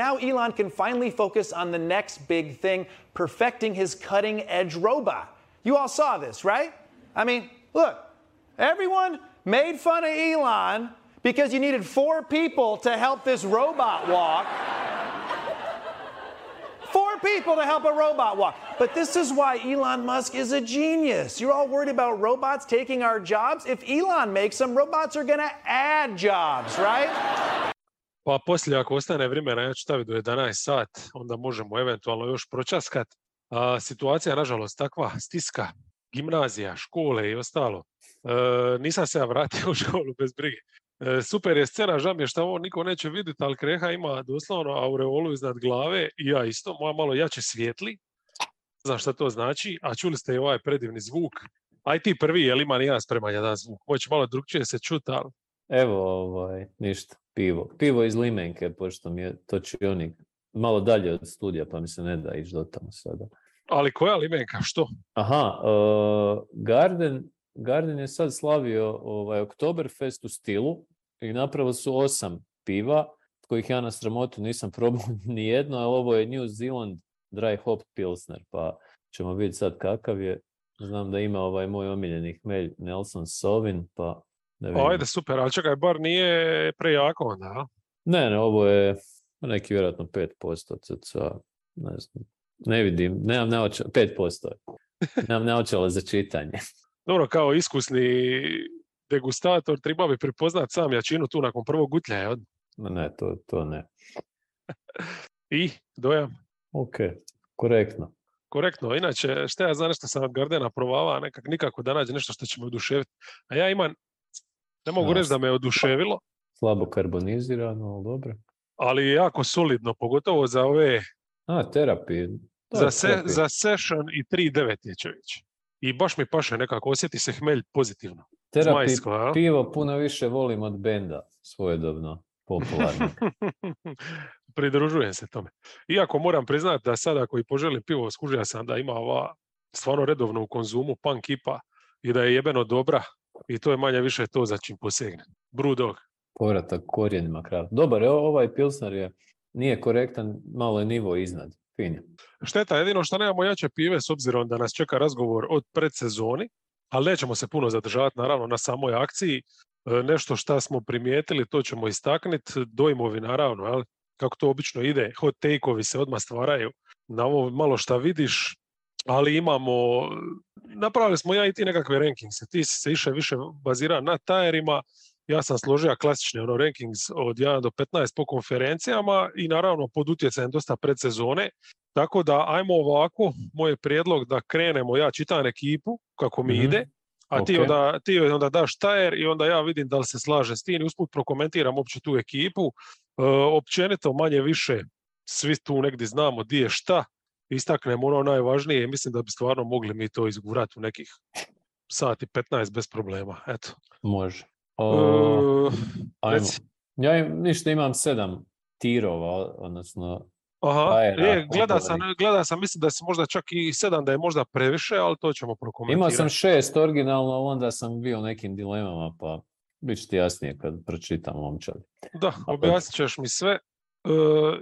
now Elon can finally focus on the next big thing perfecting his cutting edge robot. You all saw this, right? I mean, look, everyone made fun of Elon because you needed four people to help this robot walk. Four people to help a robot walk. But this is why Elon Musk is a genius. You're all worried about robots taking our jobs. If Elon makes them, robots are going to add jobs, right? Pa poslije ako ostane vremena, ja ću staviti do 11 sat, onda možemo eventualno još pročaskat. A, situacija nažalost takva, stiska, gimnazija, škole i ostalo. E, nisam se ja vratio u školu bez brige. E, super je scena, žao mi je što ovo niko neće vidjeti, ali Kreha ima doslovno aureolu iznad glave i ja isto, moja malo jače svijetli. Znam šta to znači, a čuli ste i ovaj predivni zvuk. Aj ti prvi, jel ima nijedan spreman jedan zvuk? Moće malo drugčije se čuti, ali Evo, ovaj, ništa, pivo. Pivo iz Limenke, pošto mi je točionik malo dalje od studija, pa mi se ne da ići do tamo sada. Ali koja limenka, što? Aha, uh, Garden, Garden je sad slavio ovaj, Oktoberfest u stilu i napravili su osam piva, kojih ja na sramotu nisam probao ni jedno, a ovo je New Zealand Dry Hop Pilsner, pa ćemo vidjeti sad kakav je. Znam da ima ovaj moj omiljeni hmelj Nelson Sovin, pa vidimo. Ajde, super, ali čekaj, bar nije prejako onda, a? Ne, ne, ovo je neki vjerojatno 5% cca, ne znam. Ne vidim, nemam naočala, 5% je. Nemam naočala za čitanje. Dobro, kao iskusni degustator treba bi prepoznat sam jačinu tu nakon prvog? Ma Ne, to, to ne. I, dojam. Ok, korektno. Korektno, inače, šta ja znam nešto sam od Gardena provava, nekak, nikako da nađe nešto što će me oduševiti. A ja imam, ne mogu reći da me oduševilo, Slabo karbonizirano, ali dobro. ali je jako solidno, pogotovo za ove, A, terapije. za, se, za session i 3.9 je čovječ. I baš mi paše nekako, osjeti se hmelj pozitivno. Zmajsko, a? pivo puno više volim od benda, svojedobno, popularno. Pridružujem se tome. Iako moram priznati da sada koji poželim pivo, skužio sam da ima ova stvarno redovno u konzumu punk ipa i da je jebeno dobra i to je manje više to za čim posegne. Brewdog. Povratak korijenima krav. Dobar, ovaj Pilsner je, nije korektan, malo je nivo iznad. Fin je. Šteta, jedino što nemamo jače pive s obzirom da nas čeka razgovor od predsezoni, ali nećemo se puno zadržavati naravno na samoj akciji. E, Nešto što smo primijetili, to ćemo istaknuti, dojmovi naravno, jel? kako to obično ide, hot take-ovi se odmah stvaraju na ovo malo šta vidiš, ali imamo, napravili smo ja i ti nekakve rankingse, ti si se išao više bazira na tajerima, ja sam složio klasične ono rankings od 1 do 15 po konferencijama i naravno pod utjecajem dosta predsezone, tako da ajmo ovako, moj je prijedlog da krenemo, ja čitam ekipu kako mi Mhm. ide, a ti, Ok. onda, ti onda daš tajer i onda ja vidim da li se slaže s tim i usput prokomentiram uopće tu ekipu. E, općenito manje više svi tu negdje znamo di je šta, istaknemo ono najvažnije i mislim da bi stvarno mogli mi to izgurati u nekih sati 15 bez problema. Eto. Može. E, O, ajmo. reci. Ja ništa imam sedam tirova, odnosno Aha, Tajera, je, gleda sam, gleda sam, mislim da se možda čak i sedam da je možda previše, ali to ćemo prokomentirati. Imao sam šest originalno, onda sam bio u nekim dilemama, pa bit će ti jasnije kad pročitam momčad. Da, objasnit ćeš mi sve. E,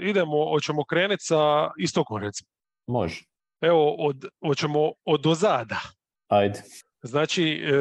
idemo, hoćemo krenuti sa istokom recimo. Može, Evo, od, hoćemo od ozada. ajde. Znači, e,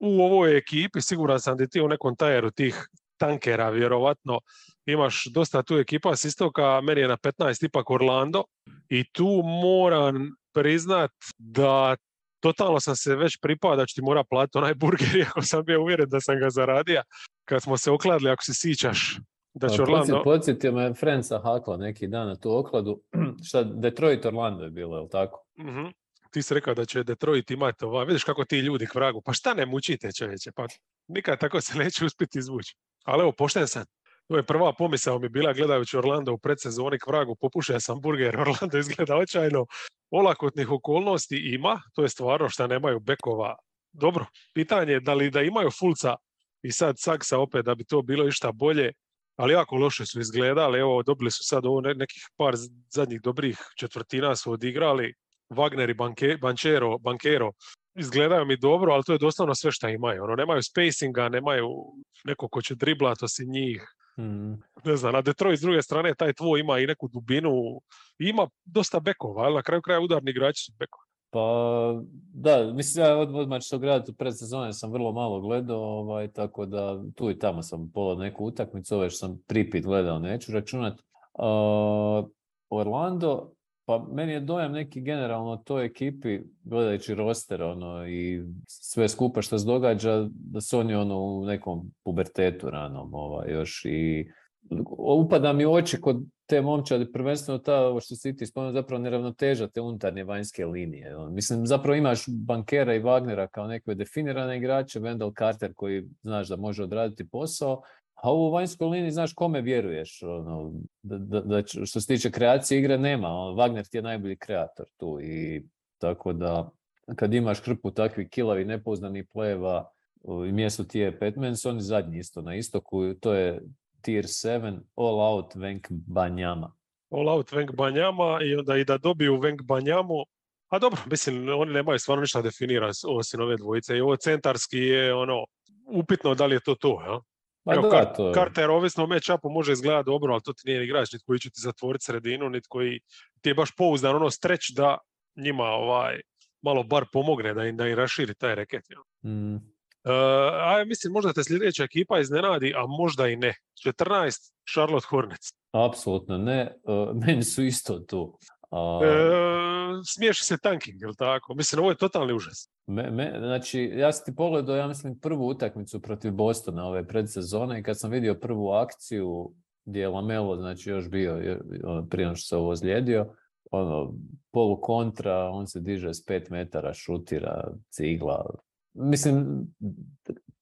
u ovoj ekipi, siguran sam da ti u nekom tajeru tih tankera, vjerovatno, imaš dosta tu ekipa s istoka, meni je na 15 ipak Orlando i tu moram priznat da totalno sam se već pripao da ću ti mora platiti onaj burger, iako sam bio uvjeren da sam ga zaradio. Kad smo se okladili, ako se sićaš, da će Pa, Orlando... podsjet- Podsjetio me Frenca Hakla neki dan na tu okladu. Šta, Detroit Orlando je bilo, je li tako? Mhm. Ti si rekao da će Detroit imati ova, vidiš kako ti ljudi k vragu, pa šta ne mučite čovječe, pa nikad tako se neće uspjeti izvući. Ali evo, pošten sam. To je prva pomisao mi bila gledajući Orlando u predsezoni k vragu, popušao sam burger, Orlando izgleda očajno. Olakotnih okolnosti ima, to je stvarno što nemaju bekova. Dobro, pitanje je da li da imaju fulca i sad saksa opet da bi to bilo išta bolje, ali jako loše su izgledali. Evo, dobili su sad ovo ne- nekih par zadnjih dobrih četvrtina su odigrali. Wagner i Banke, Banchero, Bankero izgledaju mi dobro, ali to je doslovno sve što imaju. Ono, nemaju spacinga, nemaju neko ko će driblat osim njih. Mm. Ne znam, a Detroit s druge strane, taj tvoj ima i neku dubinu, ima dosta bekova, ali na kraju kraja udarni igrači su bekovi. Pa da, mislim ja od, odmah se ograditi u predsezone sam vrlo malo gledao, ovaj, tako da tu i tamo sam polao neku utakmicu, ove što sam pripit gledao, neću računat. Uh, Orlando, pa meni je dojam neki generalno toj ekipi, gledajući roster ono, i sve skupa što se događa, da su oni ono, u nekom pubertetu ranom ovaj, još i upada mi u oči kod te momčadi, prvenstveno ta, ovo što si ti spomenuo, zapravo neravnoteža te unutarnje vanjske linije. ono. Mislim, zapravo imaš Bankera i Wagnera kao neke definirane igrače, Wendell Carter koji znaš da može odraditi posao, a u vanjskoj liniji znaš kome vjeruješ. Ono, da, da, što se tiče kreacije igre nema. Ono, Wagner ti je najbolji kreator tu i tako da kad imaš hrpu takvih kilavi nepouznanih pleva i mjesto ti je Petman, su oni zadnji isto na istoku, to je tier 7, all out Venk Banjama. All out Venk Banjama i onda i da dobiju Venk Banjamu, a dobro, mislim, oni nemaju stvarno ništa definirano osim ove dvojice i ovo centarski je ono, upitno da li je to to, jel? Pa Evo, da, Kar- to je. Carter, ovisno o match-upu može izgledati dobro, ali to ti nije igrač, niti koji će ti zatvoriti sredinu, niti koji ti je baš pouzdan ono streć da njima ovaj, malo bar pomogne da im, da im raširi taj reket. Jel? Mm, a ja mislim možda te sljedeća ekipa iznenadi, a možda i ne. 14 Charlotte Hornets. apsolutno ne. e, meni su isto tu. A, E, smiješi se tanking, jel tako? Mislim, ovo je totalni užas. Me, me, znači, ja sam ti pogledao, ja mislim, prvu utakmicu protiv Bostona ove predsezone i kad sam vidio prvu akciju gdje je Lamelo, znači, još bio ono, prije što se ovo ozlijedio, ono, polu kontra, on se diže s pet metara, šutira, cigla. Mislim,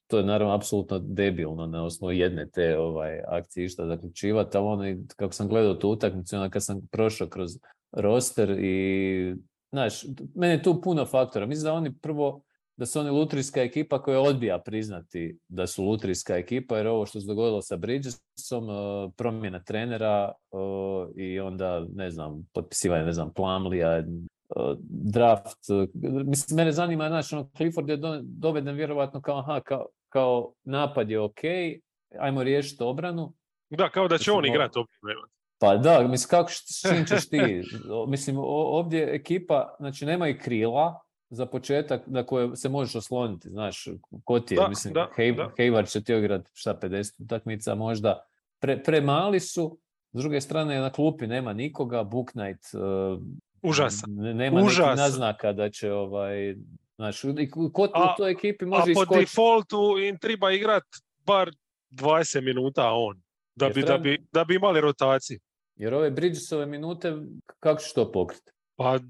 to je naravno apsolutno debilno na osnovu jedne te ovaj, akcije išta zaključivati, ali ono, kako sam gledao tu utakmicu, onda kad sam prošao kroz roster i Znaš, meni je tu puno faktora. Mislim da oni prvo, da su oni lutrijska ekipa koja odbija priznati da su lutrijska ekipa, jer ovo što se dogodilo sa Bridgesom, eh, promjena trenera eh, i onda, ne znam, potpisivanje, ne znam, Plamlija, draft. eh, Mislim, mene zanima, znaš, ono, Clifford je do- doveden vjerovatno kao, aha, kao, kao napad je ok, ajmo riješiti obranu, Da, kao da će Mislim, on igrati obranu. pa da, mislim, kako čim ćeš ti? Mislim, ovdje ekipa, znači nema i krila za početak na koje se možeš osloniti, znaš, ko ti je, Da, mislim, da, Hay- da. Hayward će ti igrati, šta, 50 utakmica možda, pre, premali su, s druge strane na klupi nema nikoga, Book Užasan. ne- nema nekih Užasan. naznaka da će, ovaj, znaš, ko ti A- u toj ekipi A može po iskočiti? defaultu im treba igrat bar 20 minuta on. Da bi, da, bi, da bi imali rotaciju. Jer ove Bridgesove minute, kako ćeš to pokriti? Pa e,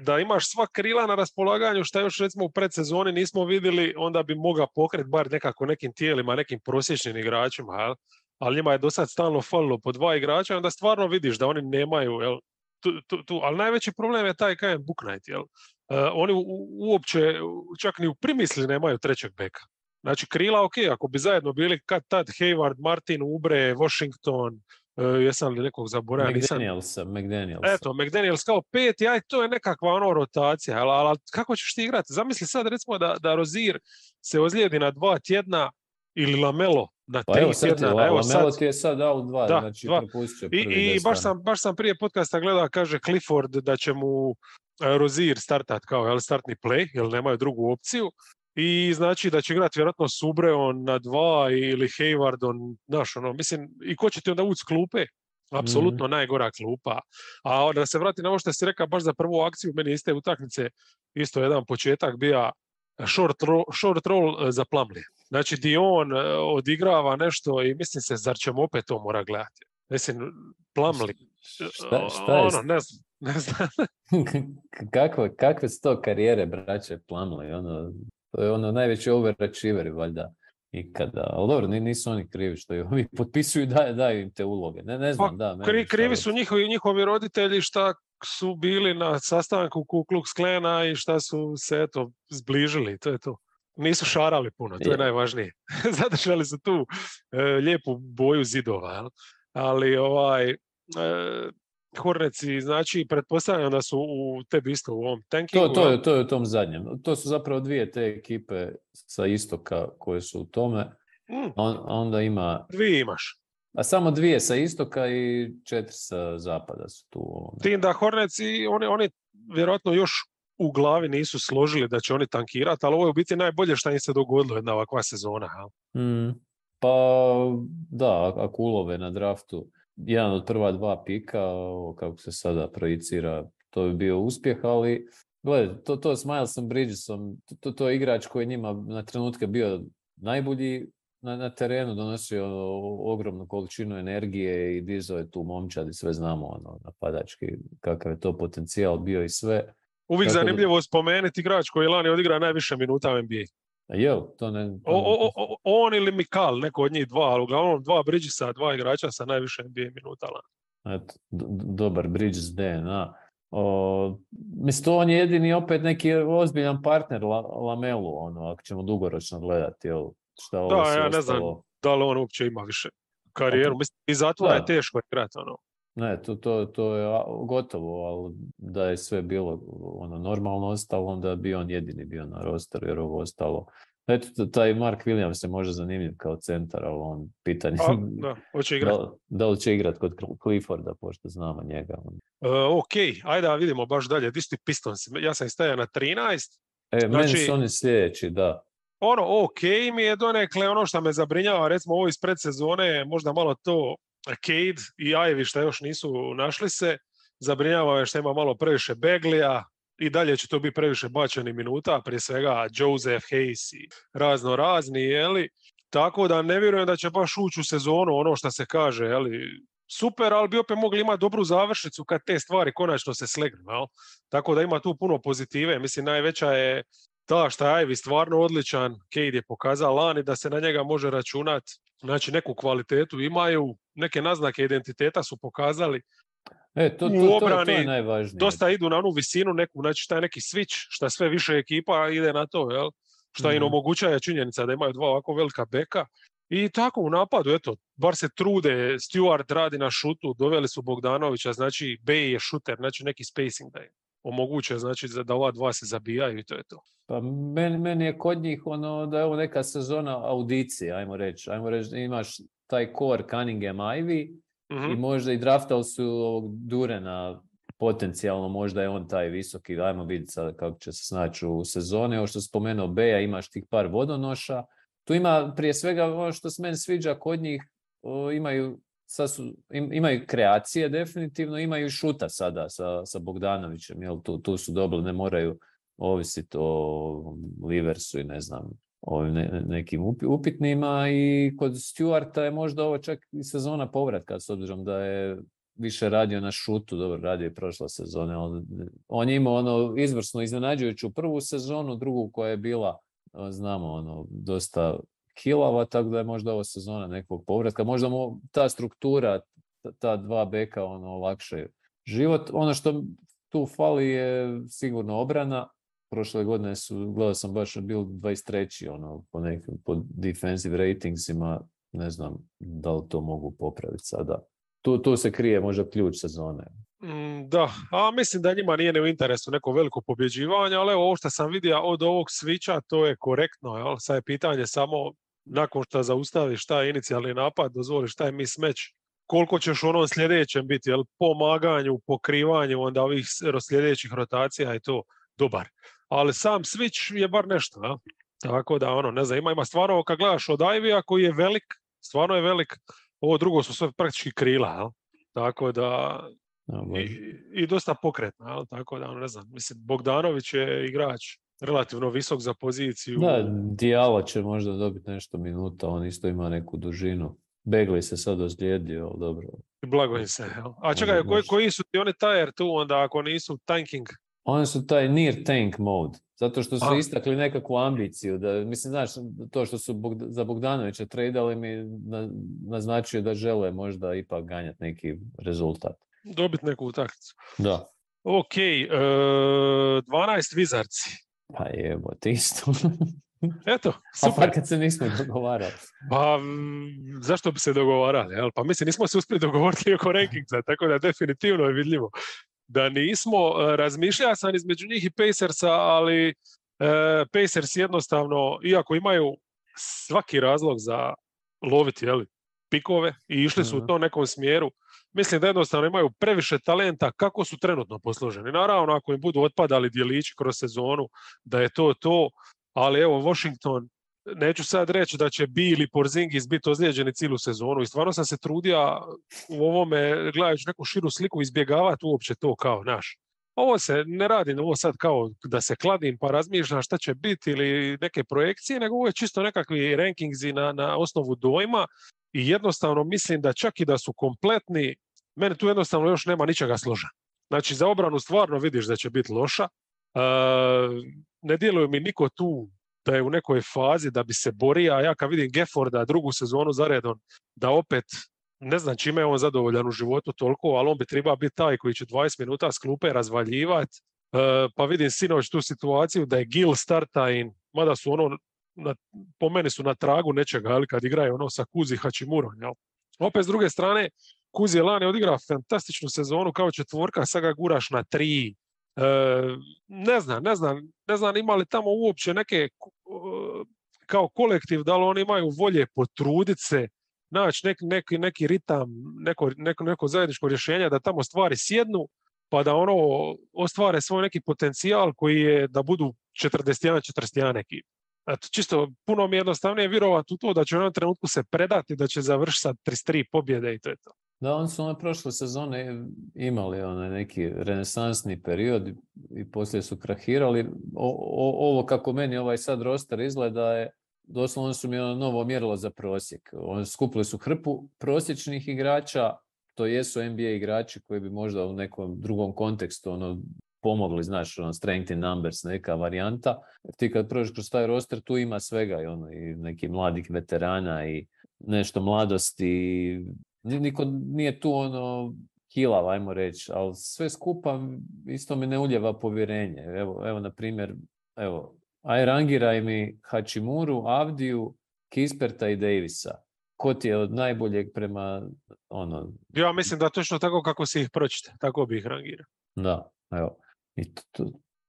da imaš sva krila na raspolaganju, šta još recimo u predsezoni nismo vidjeli, onda bi mogao pokret bar nekako nekim tijelima, nekim prosječnim igračima, jel? ali njima je do sad stalno falilo po dva igrača, onda stvarno vidiš da oni nemaju, jel? Tu, tu, ali najveći problem je taj kajem Book Knight, jel? E, oni u- uopće, čak ni u primisli nemaju trećeg beka. Znači krila, ok, ako bi zajedno bili kad tad Hayward, Martin, Ubre, Washington, e, jesam li nekog zaboravio, nisam, McDanielsa, McDanielsa. Eto, McDaniels kao pet, aj, to je nekakva ono rotacija, ali, ali kako ćeš ti igrati? Zamisli sad recimo da, da Rozir se ozlijedi na dva tjedna ili Lamelo na Pa tri evo tjedna. Evo Lamelo sad. ti je sad out dva, Da, znači dva. I, prvi i deset baš, sam, baš sam prije podcasta gledao, kaže Clifford da će mu e, Rozir startat kao jel, startni play, jer nemaju drugu opciju. I znači da će igrati vjerojatno Subreon na dva ili Haywardon, znaš, ono, mislim, i ko će ti onda ući klupe? Apsolutno najgora klupa. A da se vrati na ovo što si rekao, baš za prvu akciju, meni iste utakmice, isto jedan početak bija short roll, short roll e, za Plumlee. Znači, di on e, odigrava nešto i mislim se, zar ćemo opet to mora gledati? Mislim, Plumlee, Šta, šta je, ono, ne znam, ne znam. kakve, kakve su to karijere, braće Plumlee, ono, to je ono najveći overachieveri, valjda, ikada. Ali dobro, ni- nisu oni krivi što ih ovi potpisuju i daju, daju im te uloge. Ne, ne znam, da. meni krivi su njihovi, njihovi roditelji šta su bili na sastanku Ku Klux Klana i šta su se eto zbližili, to je to. Nisu šarali puno, to je Je. najvažnije. Zadržali su tu e, lijepu boju zidova, jel? ali ovaj e, Horneci, znači, pretpostavljam da su u tebi isto u ovom tankingu. To, to, je, to je u tom zadnjem. To su zapravo dvije te ekipe sa istoka koje su u tome. Mm, On, onda ima, dvije imaš. A samo dvije sa istoka i četiri sa zapada su tu. onda. Tim da Hornets i oni, oni vjerojatno još u glavi nisu složili da će oni tankirati, ali ovo je u biti najbolje što im se dogodilo jedna ovakva sezona. Mm, pa da, Akulove na draftu, jedan od prva dva pika, ovo kako se sada projicira, to bi bio uspjeh, ali gledaj, to, to s Milesom Bridgesom, to, to je igrač koji je njima na trenutke bio najbolji na, na terenu, donosio ono, ogromnu količinu energije i dizao je tu momčad i sve znamo ono, napadački kakav je to potencijal bio i sve. Uvijek Tako da- zanimljivo spomenuti igrač koji je lani odigrao najviše minuta u NBA. A jel, to ne... to O, o, o, on ili Mikal, neko od njih dva, ali uglavnom dva Bridgesa, dva igrača sa najviše NBA minuta lani. Eto, dobar Bridges DNA. O, mislim, to on je jedini opet neki ozbiljan partner La, Lamelu, ono, ako ćemo dugoročno gledati, jel, šta ovo Da, ja ne znam. Da li on uopće ima više karijeru? Mislim, i Da. je teško igrati. Ono. Ne, to, to, to je gotovo, ali da je sve bilo ono, normalno ostalo, onda bi on jedini bio na rosteru, jer ovo ostalo. Eto, taj Mark Williams je možda zanimljiv kao centar, ali on pitanje A, da, hoće igrati. da, da li će igrat kod Cl- Clifforda, pošto znamo njega. E, ok, ajde da vidimo baš dalje. Di su ti Pistons? Ja sam ih stavio na 13. E, meni Znači- su oni sljedeći, da. Ono, ok mi je donekle ono što me zabrinjava, recimo ovo iz predsezone, možda malo to Cade i Ivy što još nisu našli se. Zabrinjava je što ima malo previše Beglija i dalje će to biti previše bačenih minuta, prije svega Joseph Hayes i razno razni, jeli. Tako da ne vjerujem da će baš ući u sezonu ono što se kaže, jeli. Super, ali bi opet mogli imati dobru završnicu kad te stvari konačno se slegnu, jel? Tako da ima tu puno pozitive. Mislim, najveća je ta šta je Ivy stvarno odličan, Cade je pokazao lani da se na njega može računat, znači neku kvalitetu imaju, neke naznake identiteta su pokazali, E, to, U to, to, to je najvažnije. dosta idu na onu visinu neku, znači taj neki switch, šta sve više ekipa ide na to, jel? Šta im Mhm. omogućava činjenica da imaju dva ovako velika beka. I tako u napadu, eto, bar se trude, Stewart radi na šutu, doveli su Bogdanovića, znači Bey je šuter, znači neki spacing da im omoguće, znači da ova dva se zabijaju i to je to. Pa meni, meni je kod njih ono da je ovo neka sezona audicije, ajmo reći. Ajmo reći da imaš taj core Cunningham Ivy Mhm. i možda i draftali su ovog Durena potencijalno, možda je on taj visoki, ajmo vidjeti sad kako će se snaći u sezoni. Ovo što si spomenuo Beja, imaš tih par vodonoša. Tu ima prije svega ono što se meni sviđa kod njih, o, imaju, sad su, im- imaju kreacije definitivno, imaju šuta sada sa, sa Bogdanovićem, jel tu, tu su dobili, ne moraju ovisiti o Liversu i ne znam, ovim ne- ne- nekim upi- upitnima i kod Stewarta je možda ovo čak i sezona povratka s obzirom da je više radio na šutu, dobro radio i prošle sezone, ali on je imao ono izvrsno iznenađujuću prvu sezonu, drugu koja je bila, znamo, ono, dosta kilava, tako da je možda ovo sezona nekog povratka. Možda mu ta struktura, ta- dva beka ono olakše život. Ono što tu fali je sigurno obrana. Prošle godine su, gledao sam baš bil 23. ono, po nekim, po defensive ratingsima, ne znam da li to mogu popraviti sada. Tu, tu se krije možda ključ sezone. Mm, Da, a mislim da njima nije ni u interesu neko veliko pobjeđivanje, ali evo ovo što sam vidio od ovog svića, to je korektno, jel? Sad je pitanje samo nakon što zaustaviš šta je inicijalni napad, dozvoliš šta je mi smeć, koliko ćeš u onom sljedećem biti, jel? Pomaganju, pokrivanju onda ovih sljedećih rotacija je to dobar. Ali sam switch je bar nešto, jel? Tako da, ono, ne znam, ima, ima stvarno, kad gledaš od Ivija koji je velik, stvarno je velik, ovo drugo su sve praktički krila, jel? Tako da, i dosta pokretna, jel? tako da, ono, ne znam, mislim, Bogdanović je igrač relativno visok za poziciju. Da, Dijala će možda dobiti nešto minuta, on isto ima neku dužinu. Begli se sad ozlijedio, ali dobro. blago im se. A čekaj, koji, koji su ti oni tajer tu onda ako nisu tanking? Oni su taj near tank mode, zato što su A. istakli nekakvu ambiciju. Da, mislim, znaš, to što su Bogd- za Bogdanovića tradali mi na, naznačuje da žele možda ipak ganjati neki rezultat. Dobiti neku utakmicu. Da. Ok, e, 12 Wizardsi. Pa jebo, ti isto. Eto, A super. fakat se nismo dogovarali. Pa, zašto bi se dogovarali? Jel? Pa mislim, nismo se uspjeli dogovoriti oko rankingsa, tako da definitivno je vidljivo da nismo. E, Razmišljao sam između njih i Pacersa, ali e, Pacers jednostavno, iako imaju svaki razlog za loviti jeli, pikove i išli su u Mhm. tom nekom smjeru. Mislim da jednostavno imaju previše talenta kako su trenutno posloženi. Naravno, ako im budu otpadali dijelići kroz sezonu, da je to to, ali evo, Washington, neću sad reći da će Bill ili Porzingis biti ozlijeđeni cijelu sezonu i stvarno sam se trudio u ovome, gledajući neku širu sliku, izbjegavati uopće to kao naš. Ovo se ne radi ovo sad kao da se kladim pa razmišljam šta će biti ili neke projekcije, nego ovo je čisto nekakvi rankingzi na, na osnovu dojma i jednostavno mislim da čak i da su kompletni, meni tu jednostavno još nema ničega složa. Znači za obranu stvarno vidiš da će biti loša. E, ne djeluje mi niko tu da je u nekoj fazi da bi se borio, a ja kad vidim Gefforda drugu sezonu za redom, da opet ne znam čime je on zadovoljan u životu toliko, ali on bi trebao biti taj koji će 20 minuta s klupe razvaljivati. E, pa vidim sinoć tu situaciju da je Gil starta in, mada su ono, na, po meni su na tragu nečega, ali kad igraju ono sa Kuzi Hachimurom. Jel? Opet s druge strane, Kuzi je lani odigrao fantastičnu sezonu kao četvorka, sad ga guraš na tri. E, ne znam, ne znam, ne znam ima li tamo uopće neke kao kolektiv, da li oni imaju volje potruditi se, naći neki, neki, neki ritam, neko, neko, neko zajedničko rješenje da tamo stvari sjednu, pa da ono ostvare svoj neki potencijal koji je da budu 41-41 ekip. Eto, čisto puno mi je jednostavnije vjerovati u to da će u jednom trenutku se predati, da će završiti sa 33 pobjede i to je to. Da, oni su one prošle sezone imali onaj neki renesansni period i poslije su krahirali. O, o, ovo kako meni ovaj sad roster izgleda je doslovno su mi ono novo mjerilo za prosjek. Oni skupili su hrpu prosječnih igrača, to jesu NBA igrači koji bi možda u nekom drugom kontekstu ono, pomogli, znaš, ono, strength in numbers, neka varijanta. Ti kad prođeš kroz taj roster, tu ima svega i, ono, i neki mladih veterana i nešto mladosti. Niko nije tu ono hilav, ajmo reći, ali sve skupa isto mi ne uljeva povjerenje. Evo, evo na primjer, evo, aj rangiraj mi Hačimuru, Avdiju, Kisperta i Davisa. Ko ti je od najboljeg prema ono... Ja mislim da točno tako kako si ih pročite, tako bi ih rangirao. Da, evo. I to, to,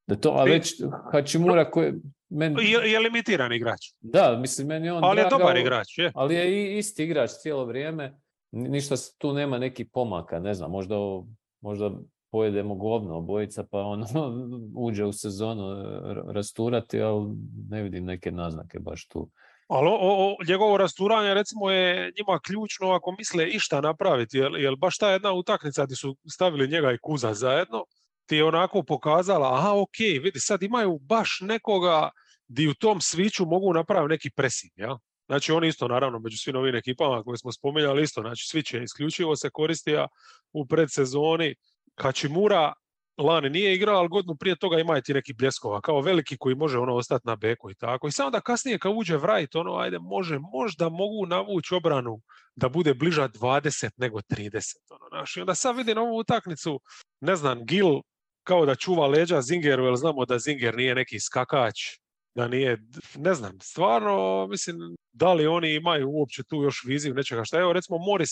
da to, a već Hačimura koji... Men... Je, je limitiran igrač. Da, mislim, meni on Ali je draga, dobar igrač, je. Ali je isti igrač cijelo vrijeme. Ništa tu nema neki pomaka, ne znam, možda, možda pojedemo govno obojica pa ono uđe u sezonu rasturati, ali ne vidim neke naznake baš tu. Ali o, o, njegovo rasturanje recimo je njima ključno ako misle išta napraviti, jer, jer baš ta jedna utakmica gdje su stavili njega i Kuza zajedno, ti je onako pokazala, aha ok, vidi sad imaju baš nekoga di u tom sviću mogu napraviti neki pressing, ja? Znači oni isto naravno među svim ovim ekipama koje smo spominjali isto, znači svić je isključivo se koristio u predsezoni. Kačimura lani nije igrao, ali godinu prije toga ima ti neki bljeskova, kao veliki koji može ono ostati na beku i tako. I samo da kasnije kad uđe Wright, ono ajde može, možda mogu navući obranu da bude bliža 20 nego 30. Ono, znaš. I onda sad vidim ovu utakmicu, ne znam, Gil kao da čuva leđa Zingeru, jer znamo da Zinger nije neki skakač, da nije, ne znam, stvarno, mislim, da li oni imaju uopće tu još viziju nečega šta. Evo, recimo, Morris,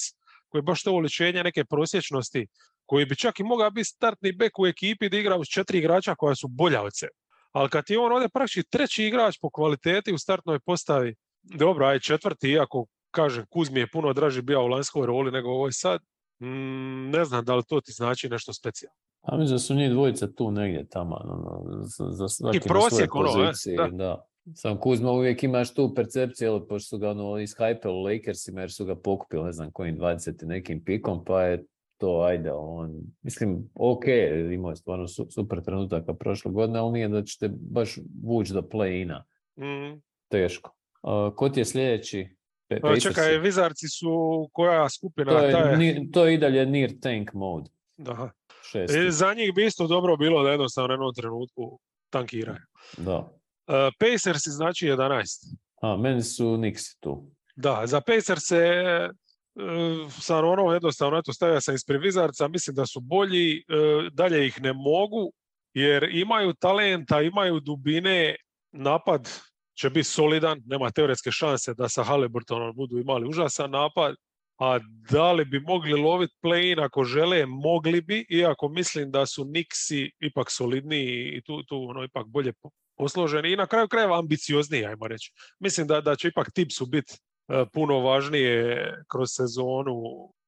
koji je baš to uličenje neke prosječnosti, koji bi čak i mogao biti startni bek u ekipi da igra uz četiri igrača koja su bolja od sebe. Ali kad je on ovdje praktički treći igrač po kvaliteti u startnoj postavi, dobro, aj četvrti, iako kažem, Kuzmi je puno draži bio u lanskoj roli nego ovoj sad, mm, ne znam da li to ti znači nešto specijalno. A mislim da su njih dvojica tu negdje tamo, ono, za, za svaki I prosjek, ono, poziciji, da. da. Sam Kuzma uvijek imaš tu percepciju, ali pošto su ga ono ishajpali u Lakersima jer su ga pokupili, ne znam kojim 20 nekim pikom, pa je to, ajde, on, mislim, ok, imao je stvarno su, super trenutaka prošle godine, ali nije da ćete baš vući do play-ina. Mm. Teško. Uh, ko ti je sljedeći? Pe- Pa čekaj, Vizarci su koja skupina? to, je, Ta je, ni- to je i dalje near tank mode. da. Šesti. E, za njih bi isto dobro bilo da jednostavno u jednom trenutku tankiraju. Da. Uh, Pacers znači 11. A, meni su Nixi tu. Da, za Pacers se sam ono jednostavno, eto, stavio sam ispred Vizarca, mislim da su bolji, e, dalje ih ne mogu, jer imaju talenta, imaju dubine, napad će biti solidan, nema teoretske šanse da sa Halliburtonom budu imali užasan napad, a da li bi mogli loviti play-in ako žele, mogli bi, iako mislim da su Nixi ipak solidniji i tu, tu ono ipak bolje po- posloženi i na kraju krajeva ambiciozniji, ajmo reći. Mislim da, da će ipak tipsu biti e, puno važnije kroz sezonu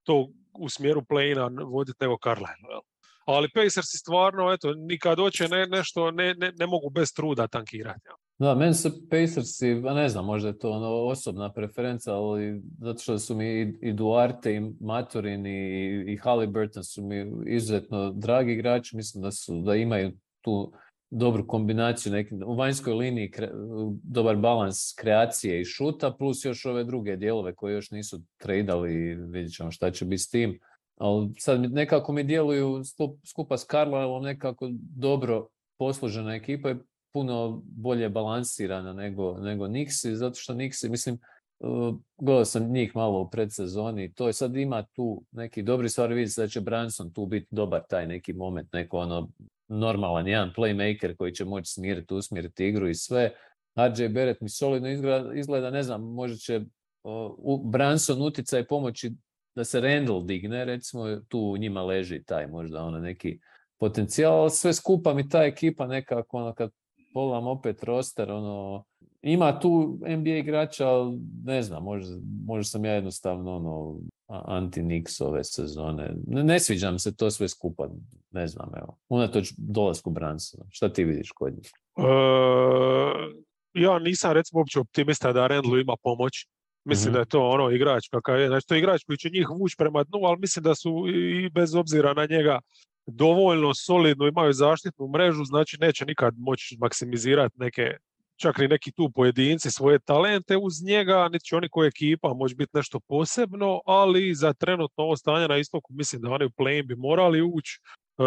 to u smjeru play voditi nego Carlisle. Ali Pacersi stvarno, eto, nikad hoće ne, nešto, ne, ne, ne mogu bez truda tankirati. Jel? Da, meni su Pacersi, ne znam, možda je to ono osobna preferenca, ali zato što su mi i, Duarte i Maturin i, i Halliburton su mi izuzetno dragi igrači, mislim da su da imaju tu dobru kombinaciju neki, u vanjskoj liniji dobar balans kreacije i šuta plus još ove druge dijelove koje još nisu tradali vidjet ćemo šta će biti s tim. Ali sad nekako mi djeluju skupa s Carlisleom nekako dobro poslužena ekipa i puno bolje balansirana nego, nego Nixi, zato što Nixi, mislim, uh, gledao sam njih malo u predsezoni, to je sad ima tu neki dobri stvari, vidi da će Branson tu biti dobar taj neki moment, neko ono normalan, jedan playmaker koji će moći smiriti, usmjeriti igru i sve. RJ Barrett mi solidno izgleda, ne znam, možda će uh, Branson uticaj pomoći da se Randall digne, recimo tu njima leži taj možda ono neki potencijal, ali sve skupa mi ta ekipa nekako ono kad pogledam opet roster, ono, ima tu NBA igrača, ali ne znam, možda, možda sam ja jednostavno ono, anti-Nix ove sezone. Ne, ne sviđam se to sve skupa, ne znam, evo. Unatoč dolasku Bransona. Šta ti vidiš kod njih? E, ja nisam recimo uopće optimista da Rendlu ima pomoć. Mislim mhm. da je to ono igrač kakav je. Znači to je igrač koji će njih vući prema dnu, ali mislim da su i bez obzira na njega dovoljno solidno imaju zaštitnu mrežu, znači neće nikad moći maksimizirati neke čak ni neki tu pojedinci svoje talente uz njega, niti će oni koja ekipa moći biti nešto posebno, ali za trenutno ovo stanje na istoku mislim da oni u play bi morali ući. E,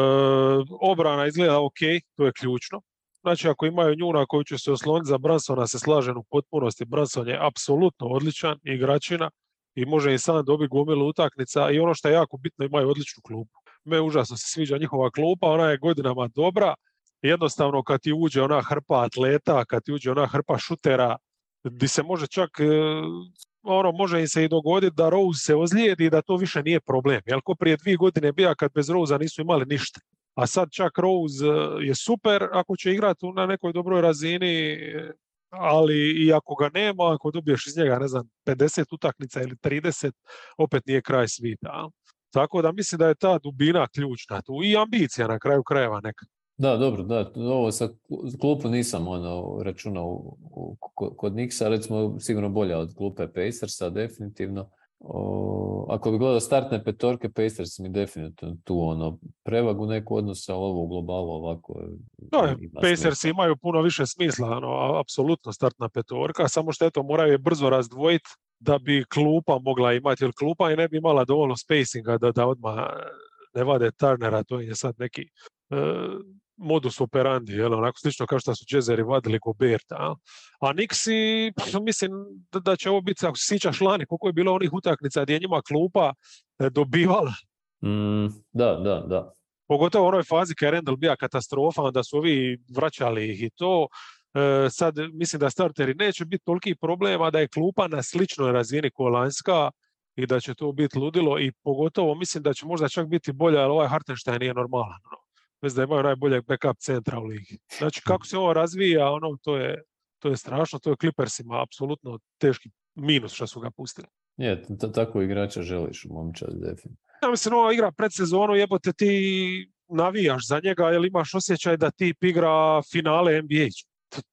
obrana izgleda ok, to je ključno. Znači ako imaju nju na koju će se osloniti za Bransona se slažem u potpunosti. Branson je apsolutno odličan igračina i može i sam dobiti gomilu utakmica i ono što je jako bitno imaju odličnu klupu. Me užasno se sviđa njihova klupa, ona je godinama dobra, jednostavno kad ti uđe ona hrpa atleta, kad ti uđe ona hrpa šutera, di se može čak, e, ono, može im se i dogoditi da Rose se ozlijedi i da to više nije problem. Jel ko prije dvije godine bija kad bez Rose nisu imali ništa. A sad čak Rose e, je super ako će igrati na nekoj dobroj razini, ali i ako ga nema, ako dobiješ iz njega, ne znam, 50 utakmica ili 30, opet nije kraj svita. Tako da mislim da je ta dubina ključna tu i ambicija na kraju krajeva neka. Da, dobro, da, ovo sa klupu nisam ono, računao kod Nixa, recimo sigurno bolja od klupe Pacersa, definitivno. Ako bi gledao startne petorke, Pacers mi definitivno tu ono prevagu neku odnosa, ali ovo u globalu ovako... Da, Pacers imaju puno više smisla, ono, apsolutno startna petorka, samo što eto moraju je brzo razdvojiti da bi klupa mogla imati, jer klupa i ne bi imala dovoljno spacinga da, da odmah ne vade Turnera, to je sad neki e, modus operandi, jel, onako slično kao što su Jazzeri vadili Goberta. A Nixi, mislim da, da će ovo biti, ako se sjećaš lani, koliko je bilo onih utakmica gdje je njima klupa e, dobivala. Mm, da, da, da. Pogotovo u onoj fazi kad je Randall bija katastrofa, onda su ovi vraćali ih i to. E, sad mislim da starteri neće biti toliki problema da je klupa na sličnoj razini ko lanjska i da će to biti ludilo i pogotovo mislim da će možda čak biti bolja, ali ovaj Hartenstein nije normalan. No. Mislim da imaju najboljeg backup centra u ligi. Znači kako se ovo razvija, ono, to je, to je strašno, to je Clippersima apsolutno teški minus što su ga pustili. Je, tako igrača želiš u momčad, definitivno. Ja mislim, ova igra pred sezonu, jebote ti navijaš za njega, jer imaš osjećaj da tip igra finale NBA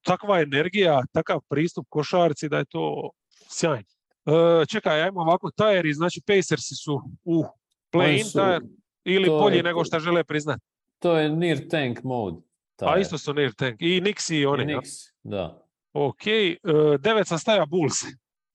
takva energija, takav pristup košarci da je to sjajno. E, čekaj, ajmo ovako, tajeri, znači Pacersi su u play-in tajer ili bolji nego što žele priznati? To je near tank mode. A isto su near tank. I Nix i oni. I Nix, da. Ok, uh, devet staja Bulls.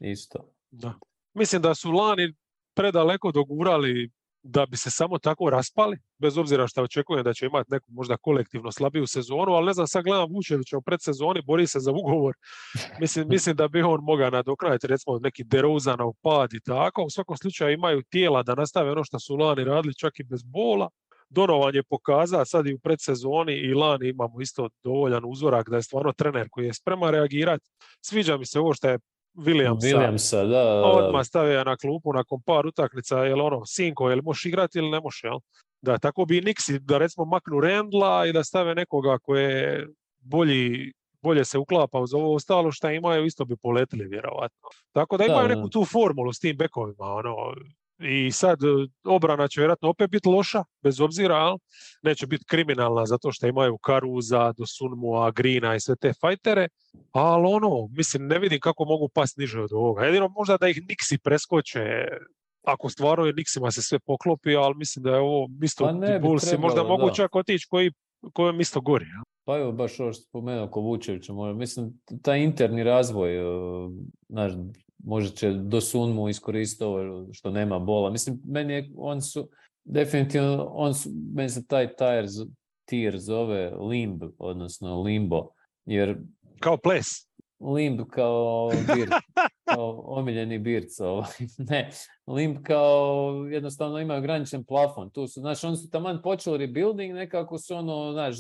Isto. Da. Mislim da su lani predaleko dogurali da bi se samo tako raspali, bez obzira što očekujem da će imati neku možda kolektivno slabiju sezonu, ali ne znam, sad gledam Vučevića u predsezoni, bori se za ugovor. Mislim, mislim da bi on mogao nadoknaditi recimo neki Derozanov pad i tako. U svakom slučaju imaju tijela da nastave ono što su lani radili čak i bez bola. Donovan je pokazao sad i u predsezoni i lani imamo isto dovoljan uzorak da je stvarno trener koji je spreman reagirati. Sviđa mi se ovo što je Williamsa. Williamsa, da. Odmah stavio na klupu nakon par utakmica, jel ono, sinko, jel možeš igrati ili ne možeš, jel? Da, tako bi Nixi, da recimo maknu Rendla i da stave nekoga koji je bolji bolje se uklapa uz ovo ostalo što imaju, isto bi poletili vjerovatno. Tako da imaju Da, neku da. tu formulu s tim bekovima, ono, i sad e, obrana će vjerojatno opet biti loša, bez obzira, al, neće biti kriminalna zato što imaju Karuza, Dosunmua, Grina i sve te fajtere, ali ono, mislim, ne vidim kako mogu pasti niže od ovoga. Jedino možda da ih Nixi preskoče, ako stvarno je Nixima se sve poklopi, ali mislim da je ovo isto Pa Bullsi možda mogu čak otići koji, kojem isto gori. Pa evo, baš ovo što spomenuo oko Vučevića, mislim, taj interni razvoj, e, znaš, možda će do Sunmu iskoristiti ovo što nema bola. Mislim, meni je, on su, definitivno, on su, meni se taj z- tier zove limb, odnosno limbo, jer Kao ples. limb kao bir, kao omiljeni birc, ovaj. ne, limb kao jednostavno ima ograničen plafon, tu su, znaš, oni su taman počeli rebuilding, nekako su ono, znaš,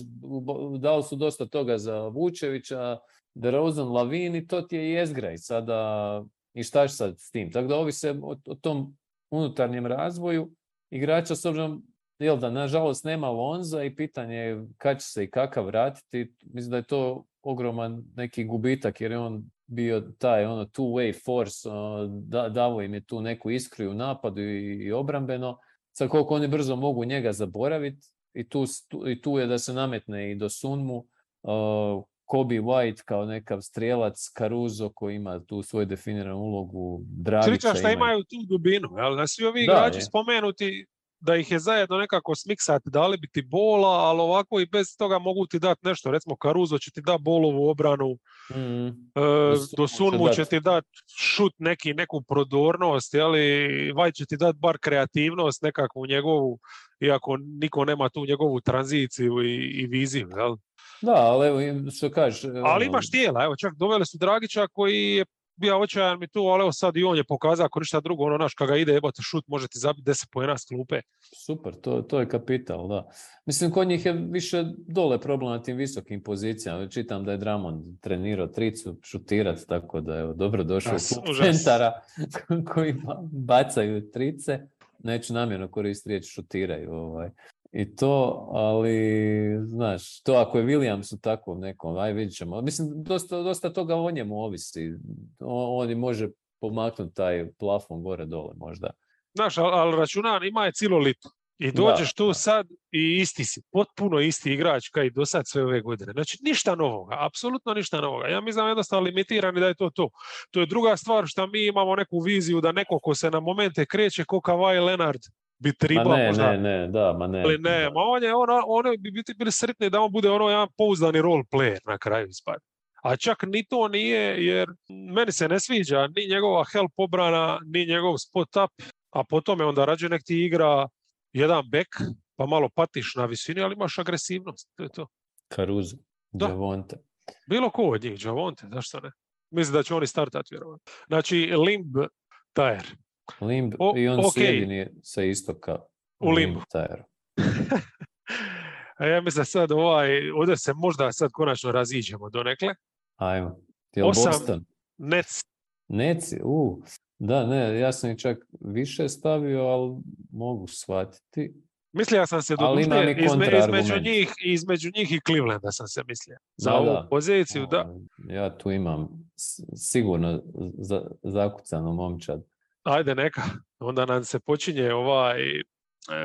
dali su dosta toga za Vučevića, DeRozan, Lavin i to ti je jezgra i sada, i šta sad s tim, tako da ovise o, o tom unutarnjem razvoju igrača s obzirom Jel da, nažalost nema Lonza i pitanje je kad će se i kakav vratiti. Mislim da je to ogroman neki gubitak jer je on bio taj ono two-way force, ono, da, davo im je tu neku iskru u napadu i, i obrambeno. Sad koliko oni brzo mogu njega zaboraviti i tu, tu- i tu je da se nametne i do Sunmu. Uh, Kobe White kao nekav strijelac, Caruso koji ima tu svoju definiranu ulogu, Dragića Sliča šta ima- imaju tu dubinu, jel? Da svi ovi igrači spomenuti da ih je zajedno nekako smiksati, dali bi ti bola, ali ovako i bez toga mogu ti dati nešto. Recimo Caruso će ti dati bolovu obranu, Mhm. e, do Sunmu će ti dati šut neki, neku prodornost, jeli, White će ti dati bar kreativnost nekakvu njegovu, iako niko nema tu njegovu tranziciju i, i viziju, jel? Da, ali evo, što kažeš... Ali ono, imaš tijela, evo čak doveli su Dragića koji je bio očajan mi tu, ali evo sad i on je pokazao ako ništa drugo, ono naš kada ga ide jebote šut, može ti zabiti 10 poena s klupe. Super, to, to je kapital, da. Mislim, kod njih je više dole problem na tim visokim pozicijama. Čitam da je Dramond trenirao tricu šutirat, tako da je dobro došao u centara koji ba- bacaju trice. Neću namjerno koristiti riječ šutiraju. Ovaj. I to, ali, znaš, to ako je Williams u takvom nekom, aj vidit ćemo. Mislim, dosta, dosta toga o njemu ovisi. On, on može pomaknuti taj plafon gore dole možda. Znaš, ali, ali računan ima je cijelo lito. I dođeš tu sad i isti si, potpuno isti igrač kao i do sad sve ove godine. Znači ništa novoga, apsolutno ništa novoga. Ja mislim da je jednostavno limitirani da je to to. To je druga stvar što mi imamo neku viziju da neko ko se na momente kreće ko Kawhi Leonard bi Ma trebao ne, možda ne, ne, da, ma ne. Ali ne, ma on je, ono, oni bi biti bili sretni da on bude ono jedan pouzdani role player na kraju ispad. A čak ni to nije, jer meni se ne sviđa ni njegova help obrana, ni njegov spot up, a potom je onda rađe nek ti igra jedan back, pa malo patiš na visini, ali imaš agresivnost. To je to. Caruso. Javonte. Bilo ko od njih, Javonte, zašto ne? Mislim da će oni startati, vjerovatno. Znači, Limb Tajer. Limb, O, i on okej. jedini sa istoka. U limbu. A ja mislim sad ovaj, ovdje se možda sad konačno raziđemo donekle. Ajmo. Osam. Boston? Nets Neci, u. Da, ne, ja sam ih čak više stavio, ali mogu shvatiti. Mislio sam se i izme, između njih između njih i Clevelanda sam se mislio. Za Da, ovu da. poziciju, da. Ja tu imam sigurno za, zakucanu momčad. Ajde neka. Onda nam se počinje ovaj e,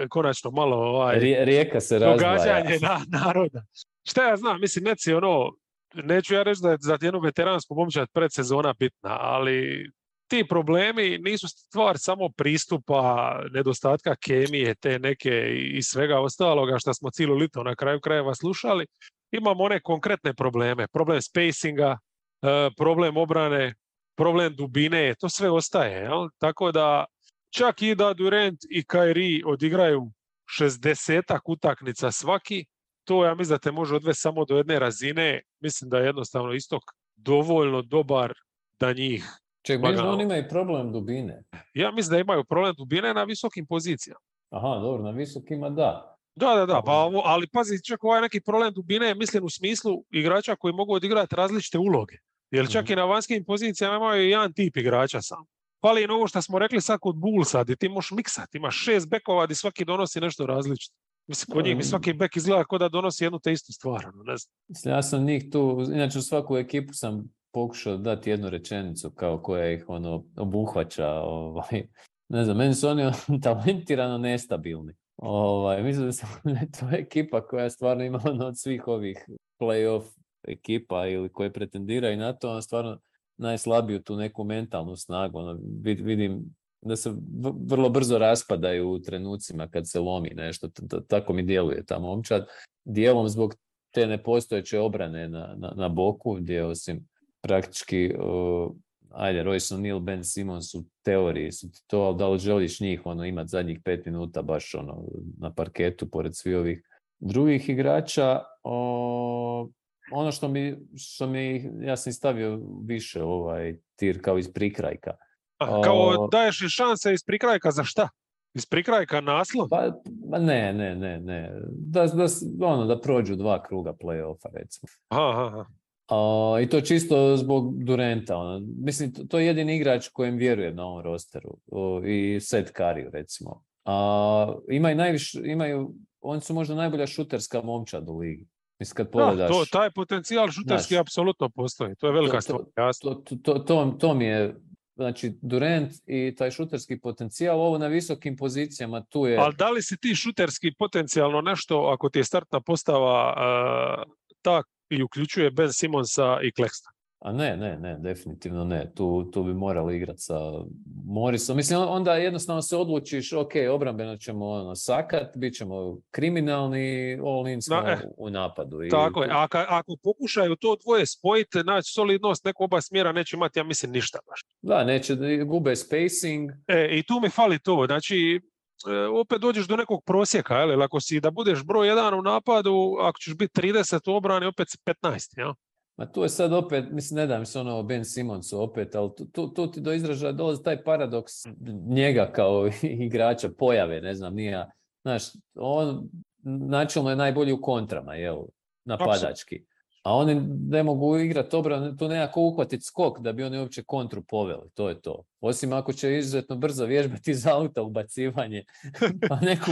konačno malo ovaj Rije- Rijeka se događanje na, naroda. Šta ja znam, mislim Neci ono neću ja reći da je za jednu veteransku momčad predsezona bitna, ali ti problemi nisu stvar samo pristupa, nedostatka kemije, te neke i svega ostaloga što smo cijelo lito na kraju krajeva slušali. Imamo one konkretne probleme, problem spacinga, e, problem obrane, problem dubine, to sve ostaje. Jel? Tako da čak i da Durant i Kyrie odigraju 60 utakmica svaki, to ja mislim da te može odvesti samo do jedne razine. Mislim da je jednostavno istok dovoljno dobar da njih Ček, lagano. oni imaju problem dubine. ja mislim da imaju problem dubine na visokim pozicijama. Aha, dobro, na visokima da. Da, da, da, pa, ali pazi, čak ovaj neki problem dubine mislim u smislu igrača koji mogu odigrati različite uloge. Jer čak Mhm. i na vanjskim pozicijama imaju jedan tip igrača sam. Fali im ovo što smo rekli sad kod Bullsa, gdje ti možeš miksati, imaš šest bekova gdje svaki donosi nešto različito. Mislim, kod njih mi svaki bek izgleda kao da donosi jednu te istu stvar. ono, Ne znam. Ja sam njih tu, inače u svaku ekipu sam pokušao dati jednu rečenicu kao koja ih ono obuhvaća. Ovaj. Ne znam, meni su oni talentirano nestabilni. Ovaj, mislim da sam je to ekipa koja stvarno ima ono od svih ovih playoff ekipa ili koje pretendiraju na to, ono stvarno najslabiju tu neku mentalnu snagu. Ono, vid- vidim da se vrlo brzo raspadaju u trenucima kad se lomi nešto. Tako mi djeluje ta momčad. Dijelom zbog te nepostojeće obrane na, na, na boku, gdje osim praktički, uh, ajde, Royce O'Neal, Ben Simmons u teoriji su ti to, ali da li želiš njih ono, imati zadnjih pet minuta baš ono, na parketu pored svih ovih drugih igrača. O, ono što mi, što mi, ja sam stavio više ovaj tir kao iz prikrajka. A, kao O- daješ im šanse iz prikrajka za šta? Iz prikrajka naslov? Pa, pa ne, ne, ne, ne. Da, da, ono, da prođu dva kruga play-offa, recimo. Aha, aha. A, I to čisto zbog Durenta. Ono. Mislim, to, to je jedini igrač kojem vjerujem na ovom rosteru. O, I Seth Curry, recimo. A, ima i najviše, imaju, oni su možda najbolja šuterska momčad u ligi. Mislim, kad Da, pogledaš... to, taj potencijal šuterski Znaš. apsolutno postoji. To je velika To- stvar, to- jasno. to, to, to, to mi je, znači, Durant i taj šuterski potencijal, ovo na visokim pozicijama, tu je... Ali da li si ti šuterski potencijalno nešto, ako ti je startna postava uh, ta i uključuje Ben Simonsa i Kleksta? A ne, ne, ne, definitivno ne. Tu, tu bi morali igrati sa Morisom. Mislim, on- onda jednostavno se odlučiš, ok, obrambeno ćemo ono, sakat, bit ćemo kriminalni, all in smo Da, eh, u napadu. I Tako je. tu- A ka- ako pokušaju to dvoje spojiti, naći solidnost neko oba smjera, neće imati, ja mislim, ništa baš. Da, neće, gube spacing, E, I tu mi fali to. Znači, e, opet dođeš do nekog prosjeka, jel? Jer ako si da budeš broj jedan u napadu, ako ćeš biti 30 u obrani, opet si 15, jel? Ma tu je sad opet, mislim, ne da se ono Ben Simonsu opet, ali tu, tu, tu ti do izražaja dolazi taj paradoks njega kao igrača, pojave, ne znam, nije, znaš, on načelno je najbolji u kontrama, jel, napadački. A oni ne mogu igrati obranu, tu nekako uhvatiti skok da bi oni uopće kontru poveli, to je to. Osim ako će izuzetno brzo vježbati iz auta ubacivanje, pa neku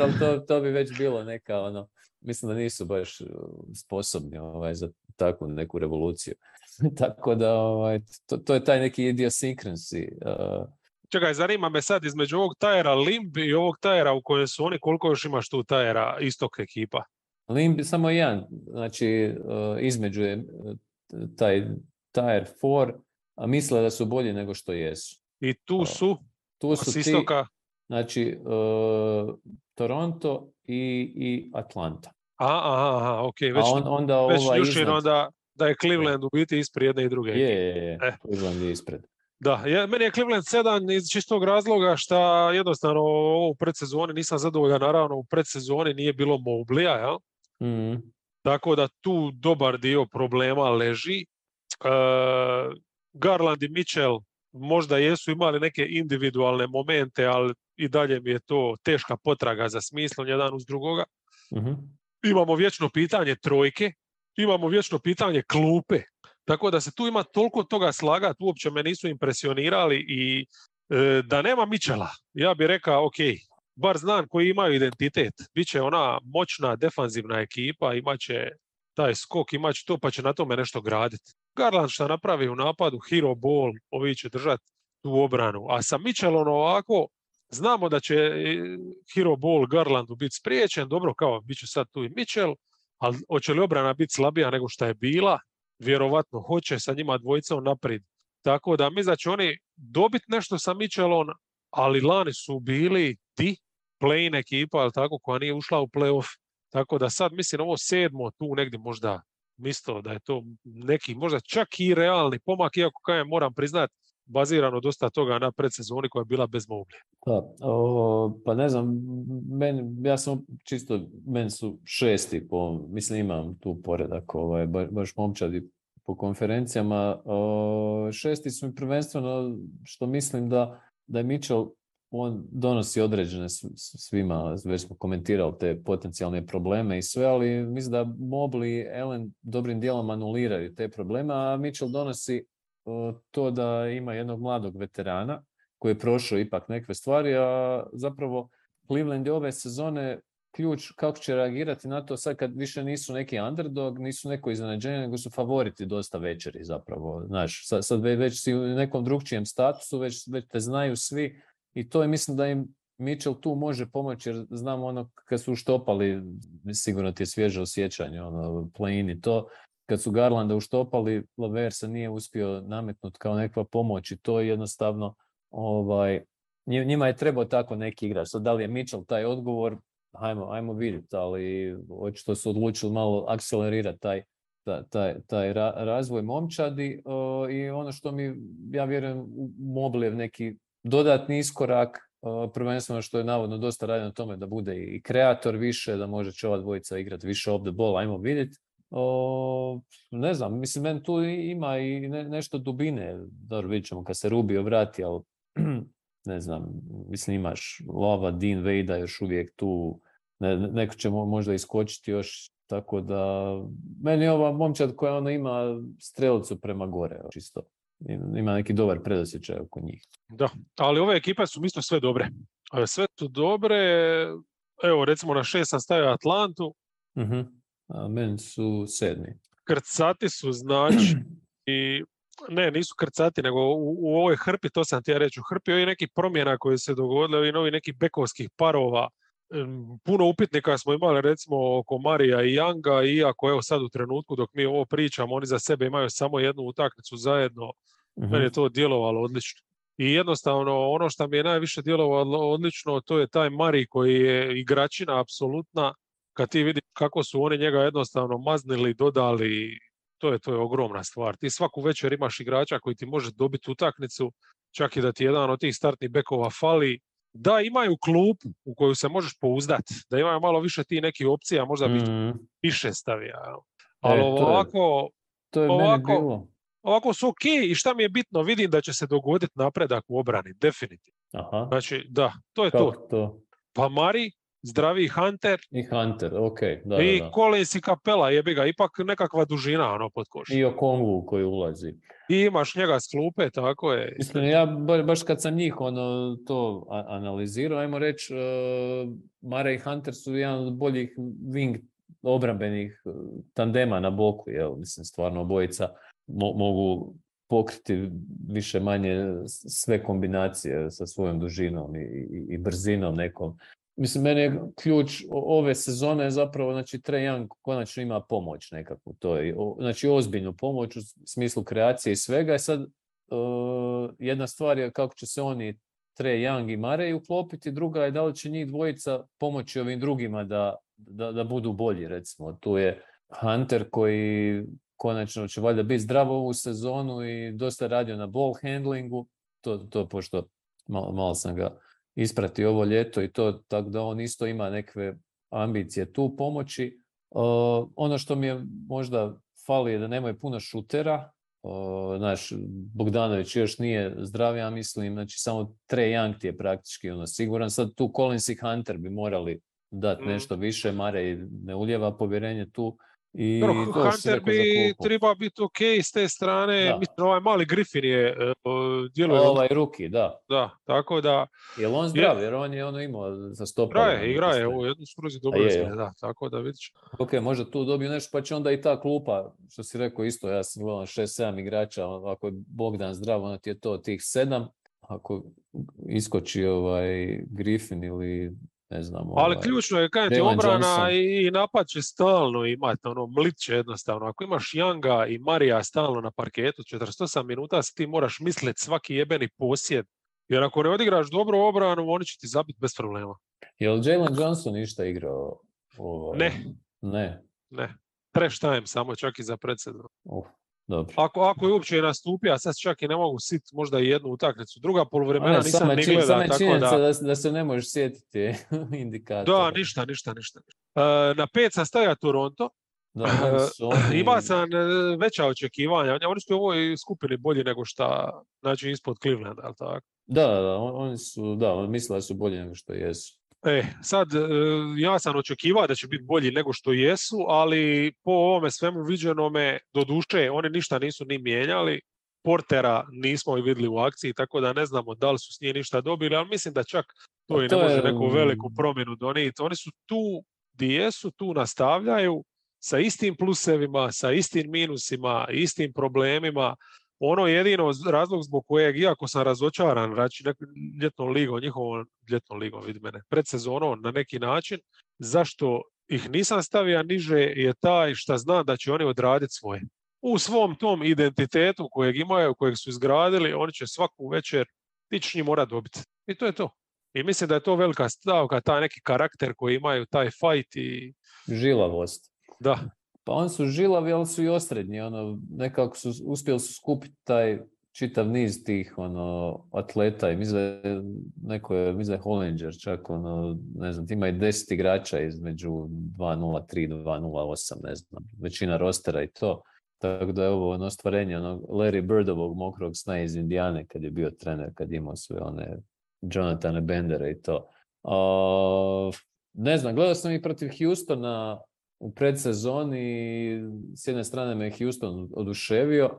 ali to, to bi već bilo neka ono, mislim da nisu baš uh, sposobni ovaj, za takvu neku revoluciju. Tako da ovaj, to, to je taj neki idiosyncrasy. Uh, Čekaj, zanima me sad između ovog tajera Limb i ovog tajera u kojem su oni, koliko još imaš tu tajera istok ekipa? Limb samo jedan, znači uh, između je uh, taj Tire 4, a misle da su bolji nego što jesu. I tu su Tu su ti, istoka, znači uh, Toronto i, i Atlanta. aha, aha, aha, ok, već, A on, onda već ova iznad, onda da je Cleveland u biti ispred jedne i druge. je, je, je, E. Cleveland je ispred. Da, ja, meni je Cleveland 7 iz čistog razloga što jednostavno ovo u predsezoni nisam zadovoljan, naravno u predsezoni nije bilo Moblija, jel? Mhm. Tako da tu dobar dio problema leži. E, Garland i Mitchell možda jesu imali neke individualne momente, ali i dalje mi je to teška potraga za smislom jedan uz drugoga. Mhm. Imamo vječno pitanje trojke, imamo vječno pitanje klupe. Tako da se tu ima toliko toga slagati, uopće me nisu impresionirali i e, da nema Mičela, ja bih rekao, ok, bar znam koji imaju identitet. Biće ona moćna defanzivna ekipa, imaće taj skok, imaće to, pa će na tome nešto graditi. Garland šta napravi u napadu, hero ball, ovi će držati tu obranu. A sa Mitchellom ovako, znamo da će e, hero ball Garlandu biti spriječen, dobro, kao bit će sad tu i Mitchell, ali hoće li obrana biti slabija nego što je bila? Vjerovatno hoće sa njima dvojicom naprijed. Tako da mi da oni dobiti nešto sa Mitchellom, ali lani su bili di play-in ekipa, ali tako, koja nije ušla u playoff. Tako da sad mislim ovo sedmo tu negdje možda misto da je to neki možda čak i realni pomak, iako kajem moram priznat bazirano dosta toga na predsezoni koja je bila bez Moblija. Da, o, pa ne znam, men, ja sam čisto, meni su šesti po, mislim imam tu poredak, ovaj, ba- baš momčadi po konferencijama, o, šesti su mi prvenstveno što mislim da, da je Mitchell, on donosi određene svima, već smo komentirali te potencijalne probleme i sve, ali mislim da Mobley i Allen dobrim dijelom anuliraju te probleme, a Mitchell donosi o, to da ima jednog mladog veterana koji je prošao ipak neke stvari, a zapravo Cleveland je ove sezone ključ kako će reagirati na to sad kad više nisu neki underdog, nisu neko iznenađenje, nego su favoriti dosta večeri zapravo. Znaš, sad, sad već si u nekom drugčijem statusu, već, već te znaju svi i to je mislim da im Mitchell tu može pomoći jer znam ono kad su uštopali, sigurno ti je svježe osjećanje, ono, play i to, kad su Garlanda uštopali, Laver se nije uspio nametnuti kao nekakva pomoć i to je jednostavno ovaj, njima je trebao tako neki igrač. Sad da li je Mitchell taj odgovor, ajmo, ajmo vidjeti, ali očito su odlučili malo akcelerirati taj, taj, taj razvoj momčadi i ono što mi, ja vjerujem, Mobley neki dodatni iskorak, prvenstveno što je navodno dosta radio na tome da bude i kreator više, da može će ova dvojica igrati više off the ball, ajmo vidjeti. O, ne znam, mislim, meni tu ima i nešto dubine, dobro vidjet ćemo kad se Rubio vrati, ali ne znam, mislim imaš Lava, Dean Vejda još uvijek tu, ne, neko će možda iskočiti još, tako da meni je ova momčad koja ona ima strelicu prema gore, čisto. Ima neki dobar predosjećaj oko njih. Da, ali ove ekipe su isto sve dobre. Sve su dobre, evo recimo na šest sam stavio Atlantu. uh A meni su sedmi. Krcati su znači i ne, nisu krcati, nego u, u ovoj hrpi, to sam ti ja reći, u hrpi ovih nekih promjena koje se dogodile, ovih novi nekih bekovskih parova, puno upitnika smo imali recimo oko Marija i Janga, iako evo sad u trenutku dok mi ovo pričamo, oni za sebe imaju samo jednu utakmicu zajedno, mm meni je to djelovalo odlično. I jednostavno ono što mi je najviše djelovalo odlično, to je taj Mari koji je igračina apsolutna, kad ti vidiš kako su oni njega jednostavno maznili, dodali, to je, to je ogromna stvar. Ti svaku večer imaš igrača koji ti može dobiti utakmicu, čak i da ti jedan od tih startnih bekova fali, da imaju klupu u koju se možeš pouzdati, da imaju malo više ti nekih opcija, možda bi mm. više stavio. Ali e, ovako, to je, ovako, bilo. ovako su ok i šta mi je bitno, vidim da će se dogoditi napredak u obrani, definitivno. Aha. Znači, da, to je to. to. Pa Mari, zdravi Hunter. I Hunter, ok. Da, I da, Collins i Kapela, jebi ga, ipak nekakva dužina ono pod koš. I Okongu koji ulazi. I imaš njega s klupe, tako je. Mislim, ja baš kad sam njih ono, to analizirao, ajmo reći, uh, Mare i Hunter su jedan od boljih wing obrambenih e, tandema na boku, jel? Mislim, stvarno obojica mogu pokriti više manje sve kombinacije sa svojom dužinom i, i, i brzinom nekom. Mislim, meni je ključ ove sezone je zapravo, znači, Trae Young konačno ima pomoć nekakvu, to je, znači, ozbiljnu pomoć u smislu kreacije i svega. I sad, uh, jedna stvar je kako će se oni Trae Young i Marej uklopiti, druga je da li će njih dvojica pomoći ovim drugima da, da, da budu bolji, recimo. Tu je Hunter koji konačno će valjda biti zdrav ovu sezonu i dosta radio na ball handlingu, to, to pošto malo, malo sam ga isprati ovo ljeto i to tako da on isto ima neke ambicije tu pomoći. ono što mi je možda fali je da nemaju puno šutera. Uh, znaš, Bogdanović još nije zdrav, ja mislim, znači samo Trey Young ti je praktički ono, siguran. Sad tu Collins i Hunter bi morali dati mm. nešto više, Mare ne uljeva povjerenje tu. I Dobro, to Hunter bi treba biti ok s te strane, mislim ovaj mali Griffin je uh, djeluje... Ovaj ruki, da. Da, tako da... Je on zdrav, jer on je ono imao za stopa. Igraje, igraje, ovo jednu skrozi dobro je, da, tako da vidiš. Ok, možda tu dobiju nešto, pa će onda i ta klupa, što si rekao isto, ja sam gledao 6-7 igrača, ako je Bogdan zdrav, onda ti je to tih 7, ako iskoči ovaj Griffin ili ne znam. Ali ovaj, ključno je kada ti obrana i napad će stalno imati, ono, mliće jednostavno. Ako imaš Younga i Marija stalno na parketu 48 minuta, ti moraš misliti svaki jebeni posjed. Jer ako ne odigraš dobro obranu, oni će ti zabiti bez problema. Je li Jalen Johnson ništa igrao? Ovaj? Ne. Ne. Ne. Trash time samo čak i za predsjedno. Uh. Dobro. Ako, ako je uopće nastupio, a sad čak i ne mogu sit možda i jednu utakmicu. Druga polovremena nisam ni gleda. Tako da... da... da se ne možeš sjetiti indikatora. Da, ništa, ništa, ništa. Uh, na pet sam stavio Toronto. Da, uh, Ima sam e, veća očekivanja. Oni su u ovoj skupini bolji nego šta, znači ispod Clevelanda, ali tako? Da, da, oni su, da, mislili da su bolji nego što jesu. E, sad, e, ja sam očekivao da će biti bolji nego što jesu, ali po ovome svemu viđenome, do duše, oni ništa nisu ni mijenjali. Portera nismo i vidjeli u akciji, tako da ne znamo da li su s njih ništa dobili, ali mislim da čak to, pa i ne može neku veliku promjenu donijeti. Oni su tu di jesu, tu nastavljaju sa istim plusevima, sa istim minusima, istim problemima. Ono jedino razlog zbog kojeg, iako sam razočaran, znači ljetnom ligom, njihovom ljetnom ligom, vidi mene, predsezonom na neki način, zašto ih nisam stavio niže je taj što znam da će oni odraditi svoje. U svom tom identitetu kojeg imaju, kojeg su izgradili, oni će svaku večer ti njih mora dobiti. I to je to. I mislim da je to velika stavka, taj neki karakter koji imaju, taj fight i... Žilavost. Da. Pa oni su žilavi, ali su i osrednji. Ono, nekako su, uspjeli su skupiti taj čitav niz tih ono, atleta i mislim neko je, mislim Hollinger čak ono, ne znam, ima i deset igrača između 2.03 do 2.08, ne znam, većina rostera i to. Tako da je ovo ono ostvarenje onog Larry Birdovog mokrog sna iz Indijane kad je bio trener, kad imao sve one Jonathana Bendera i to. ne znam, gledao sam i protiv Houstona u predsezoni, s jedne strane me je Houston oduševio,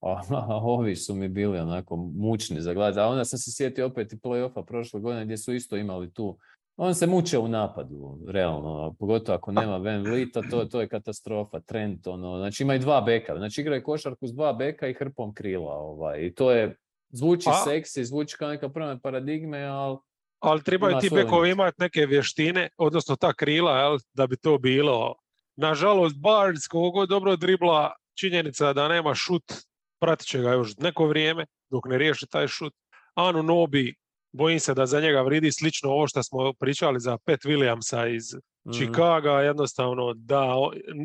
a, ovi su mi bili onako mučni za gledati. A onda sam se sjetio opet i play-offa prošle godine gdje su isto imali tu on se muče u napadu, realno, pogotovo ako nema Van Vlita, to, to je katastrofa, Trent, ono, znači ima i dva beka, znači igraju košarku s dva beka i hrpom krila, ovaj, i to je, zvuči A... seksi, zvuči kao neka prva paradigme, ali ali trebaju ti bekovi imati neke vještine, odnosno ta krila, jel, da bi to bilo. Nažalost, Barnes, kogo dobro dribla, činjenica da nema šut, pratit će ga još neko vrijeme, dok ne riješi taj šut. Anu Nobi, bojim se da za njega vridi slično ovo što smo pričali za Pet Williamsa iz mm. Chicaga, jednostavno da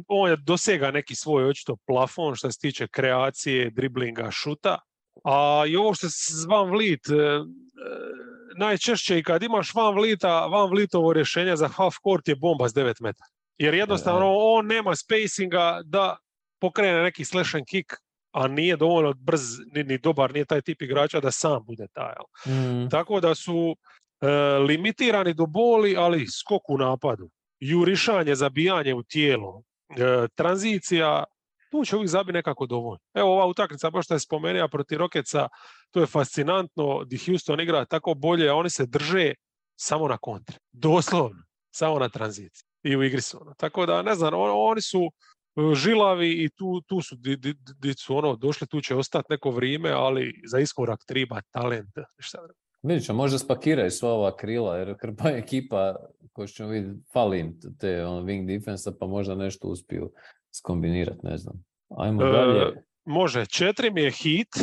on je dosega neki svoj očito plafon što se tiče kreacije, driblinga, šuta. A i ovo što se Van Vliet, e, e, najčešće i kad imaš Van Vlita, Van Vlitovo rješenje za half court je bomba s 9 metara. Jer jednostavno e, on nema spacinga da pokrene neki slash and kick a nije dovoljno brz ni, ni dobar, nije taj tip igrača da sam bude taj. Mm. Tako da su e, limitirani do boli, ali skok u napadu, jurišanje, zabijanje u tijelo, e, tranzicija, tu će uvijek zabi nekako dovoljno. Evo ova utakmica, baš što je spomenuo protiv Rokeca, to je fascinantno, di Houston igra tako bolje, a oni se drže samo na kontri. Doslovno, samo na tranziciji i u igri su. Ono. Tako da, ne znam, oni su E, žilavi i tu, tu su di, di, di, su ono došli, tu će ostati neko vrijeme, ali za iskorak treba talent. Šta ćemo, možda spakiraju sva ova krila, jer krpa ekipa, ko ćemo vidjeti, fali im te on, wing defensa, pa možda nešto uspiju skombinirati, ne znam. Ajmo e, dalje. Može, četiri mi je hit.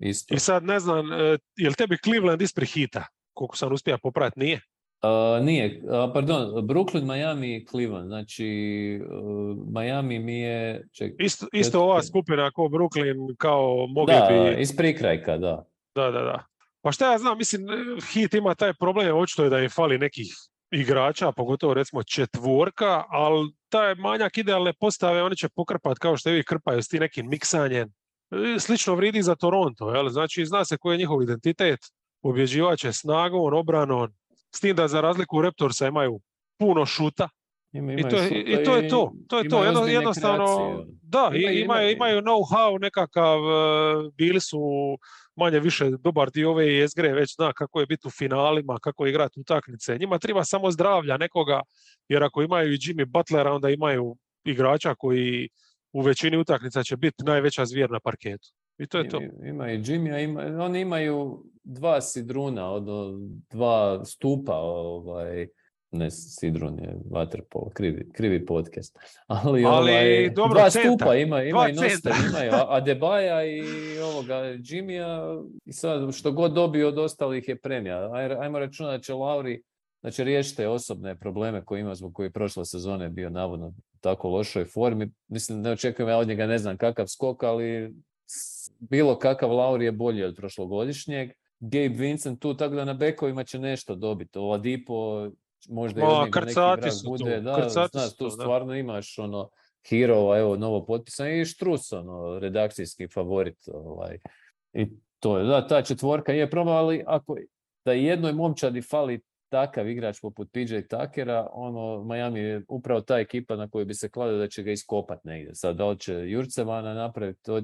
Isto. I sad ne znam, e, je li tebi Cleveland ispred hita? Koliko sam uspio popratiti, nije? Uh, nije, uh, pardon, Brooklyn, Miami, Cleveland, znači uh, Miami mi je... Ček, isto, isto ova skupina kao Brooklyn, kao mogli da, bi... iz prikrajka, da. Da, da, da. Pa šta ja znam, mislim, Hit ima taj problem, očito je da im fali nekih igrača, pogotovo recimo četvorka, ali taj manjak idealne postave oni će pokrpat kao što vi krpaju s tim nekim miksanjem. Slično vridi za Toronto, jel? znači zna se koji je njihov identitet, pobjeđivač je snagom, obranom, s tim da za razliku Raptorsa imaju puno šuta. I, to je, I to je to. To je to. Jedno, jednostavno, da, imaju, imaju, imaju know-how nekakav, e, bili su manje više dobar dio ove jezgre, već zna kako je biti u finalima, kako je igrati utakmice. Njima treba samo zdravlja nekoga, jer ako imaju i Jimmy Butlera, onda imaju igrača koji u većini utakmica će biti najveća zvijer na parketu. I to je to. Ima i Jimmy, ima, oni imaju dva sidruna, od dva stupa, ovaj, ne sidrun je vaterpolo, krivi, krivi podcast. Ali, Ali ovaj, dobro, dva centar. stupa ima, ima i noster, imaju Adebaja i ovoga Jimmya i sad što god dobio od ostalih je premija. Ajmo računati da će Lauri će riješiti osobne probleme koje ima zbog koji prošle sezone bio navodno tako lošoj formi. Mislim, ne očekujem ja od njega ne znam kakav skok, ali bilo kakav Lauri je bolji od prošlogodišnjeg. Gabe Vincent tu, tako da na bekovima će nešto dobiti. Oladipo, možda i od njega neki vrag bude. Da, znaš, tu stvarno imaš ono, hero, evo, novo potpisan i Štrus, ono, redakcijski favorit. Ovaj. I to je, da, ta četvorka je proba, ali ako da jednoj momčadi fali takav igrač poput PJ Takera, ono, Miami je upravo ta ekipa na koju bi se kladio da će ga iskopat negdje. Sad, da li će Jurcevana napraviti, to,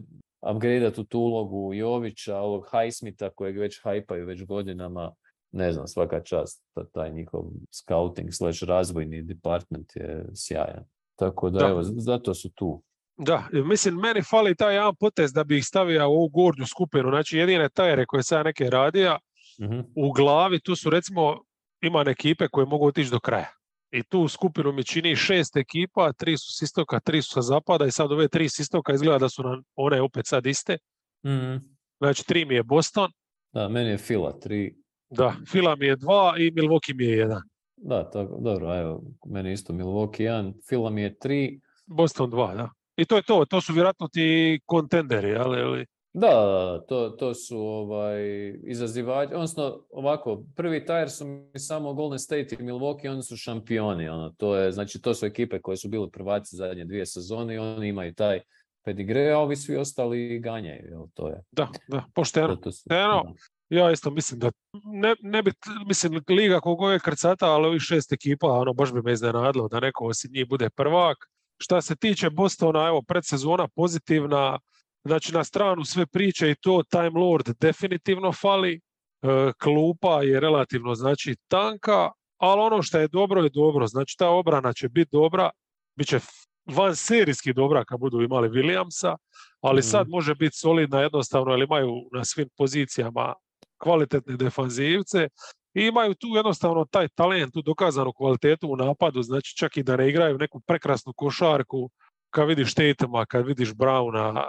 upgradeati tu ulogu Jovića, ovog Highsmitha kojeg već hajpaju već godinama, ne znam, svaka čast, taj njihov scouting slash razvojni department je sjajan. Tako da, evo, zato su tu. Da, mislim, meni fali taj jedan potez da bi ih stavio u ovu gornju skupinu. Znači, jedine tajere koje sam neke radija, mhm. u glavi tu su recimo, ima ekipe koje mogu otići do kraja. I tu skupinu mi čini šest ekipa, tri su s istoka, tri su sa zapada i sad ove tri s istoka izgleda da su nam one opet sad iste. mm Znači, tri mi je Boston. Da, meni je Fila, tri. Da, Fila mi je dva i Milwaukee mi je jedan. Da, tako, dobro, evo, meni isto Milwaukee jedan, Fila mi je tri. Boston dva, da. I to je to, to su vjerojatno ti kontenderi, ali... Da, to, to su ovaj, izazivači, odnosno ovako, prvi tajer su mi samo Golden State i Milwaukee, oni su šampioni, ono, to je, znači to su ekipe koje su bile prvaci zadnje dvije sezone i oni imaju taj pedigre, a ovi svi ostali ganjaju, jel, to je. Da, da, pošteno. Eno, ja isto mislim da ne, ne bi, mislim, liga kogo je krcata, ali ovih šest ekipa, ono, baš bi me iznenadilo da neko osim njih bude prvak. Šta se tiče Bostona, evo, predsezona pozitivna, znači na stranu sve priče i to Time Lord definitivno fali, e, klupa je relativno znači tanka, ali ono što je dobro je dobro, znači ta obrana će biti dobra, bit će van serijski dobra kad budu imali Williamsa, ali mhm. sad može biti solidna jednostavno jer imaju na svim pozicijama kvalitetne defanzivce i imaju tu jednostavno taj talent, tu dokazanu kvalitetu u napadu, znači čak i da ne igraju neku prekrasnu košarku, kad vidiš Tatuma, kad vidiš Browna,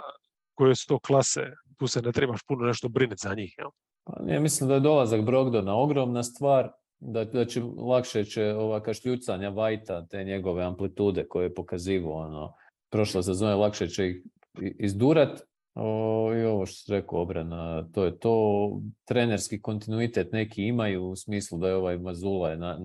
koje su to klase, tu se ne trebaš puno nešto brinuti za njih. Jel? Pa, ja mislim da je dolazak Brogdona ogromna stvar, da, da će lakše će ova kašljucanja Vajta, te njegove amplitude koje je pokazivo ono, prošle sezone, lakše će ih izdurat, o, I ovo što se rekao obrana, to je to. Trenerski kontinuitet neki imaju u smislu da je ovaj Mazula je na,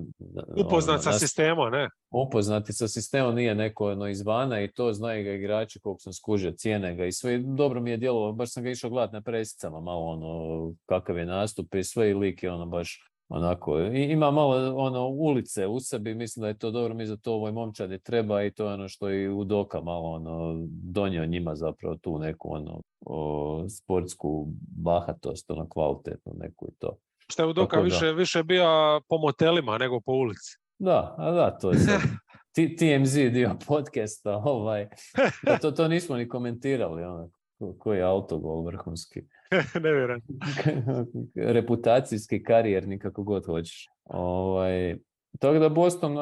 upoznat ono, sa sistemom, ne? Upoznati sa sistemom nije neko ono izvana i to znaju ga igrači koliko sam skužio, cijene ga i sve. Dobro mi je djelovalo, baš sam ga išao gledati na presicama malo ono kakav je nastup i sve i lik je ono baš onako, ima malo ono ulice u sebi, mislim da je to dobro, mi za to ovoj momčadi treba i to je ono što i u Doka malo ono donio njima zapravo tu neku ono o, sportsku bahatost, ono kvalitetnu neku i to. Što je u Doka više, više bio po motelima nego po ulici. Da, a da, to je sad. TMZ dio podcasta, ovaj, da to, to nismo ni komentirali, ono, koji je autogol vrhunski. ne vjerujem. Reputacijski, karijerni, kako god hoćeš. Ovaj, tako da Boston,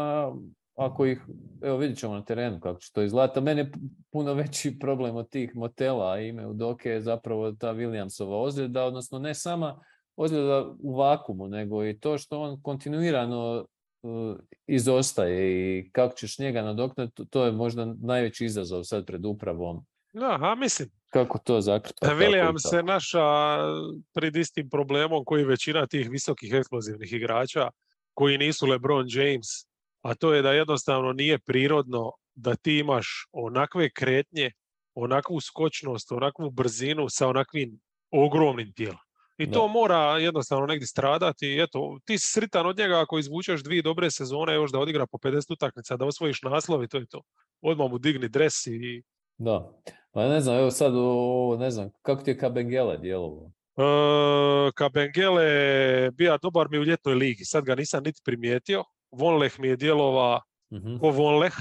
ako ih, evo vidjet ćemo na terenu kako će to izgledati. Mene je puno veći problem od tih motela ime u doke je zapravo ta Williamsova ozljeda, odnosno ne sama ozljeda u vakumu, nego i to što on kontinuirano uh, izostaje i kako ćeš njega nadoknati, to je možda najveći izazov sad pred upravom. Da, a mislim, kako to zakrpa? William se naša pred istim problemom koji većina tih visokih eksplozivnih igrača koji nisu LeBron James, a to je da jednostavno nije prirodno da ti imaš onakve kretnje, onakvu skočnost, onakvu brzinu sa onakvim ogromnim tijelom. I to mora jednostavno negdje stradati. I eto, ti si sritan od njega ako izvučeš dvije dobre sezone, još da odigra po 50 utakmica, da osvojiš naslov i to je to. Odmah mu digni dres i... Da. Pa ne znam, evo sad, o, ne znam, kako ti je Kabengele djelovo? E, Kabengele bija dobar mi u ljetnoj ligi, sad ga nisam niti primijetio. Vonleh mi je djelova mm ko Vonleh.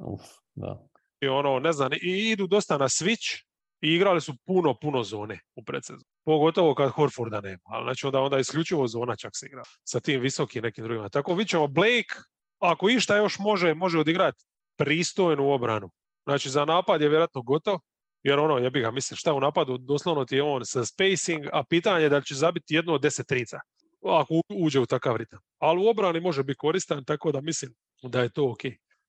Uf, da. I ono, ne znam, i idu dosta na switch i igrali su puno, puno zone u predsezonu. Pogotovo kad Horforda nema, ali znači onda, onda isključivo zona čak se igra sa tim visokim nekim drugima. Tako vidit ćemo Blake, ako išta još može, može odigrati pristojnu obranu. Znači za napad je vjerojatno gotov, jer ono, jebi ga, mislim, šta u napadu, doslovno ti je on sa spacing, a pitanje je da li će zabiti jedno od deset trica, ako uđe u takav ritam. Ali u obrani može biti koristan, tako da mislim da je to ok.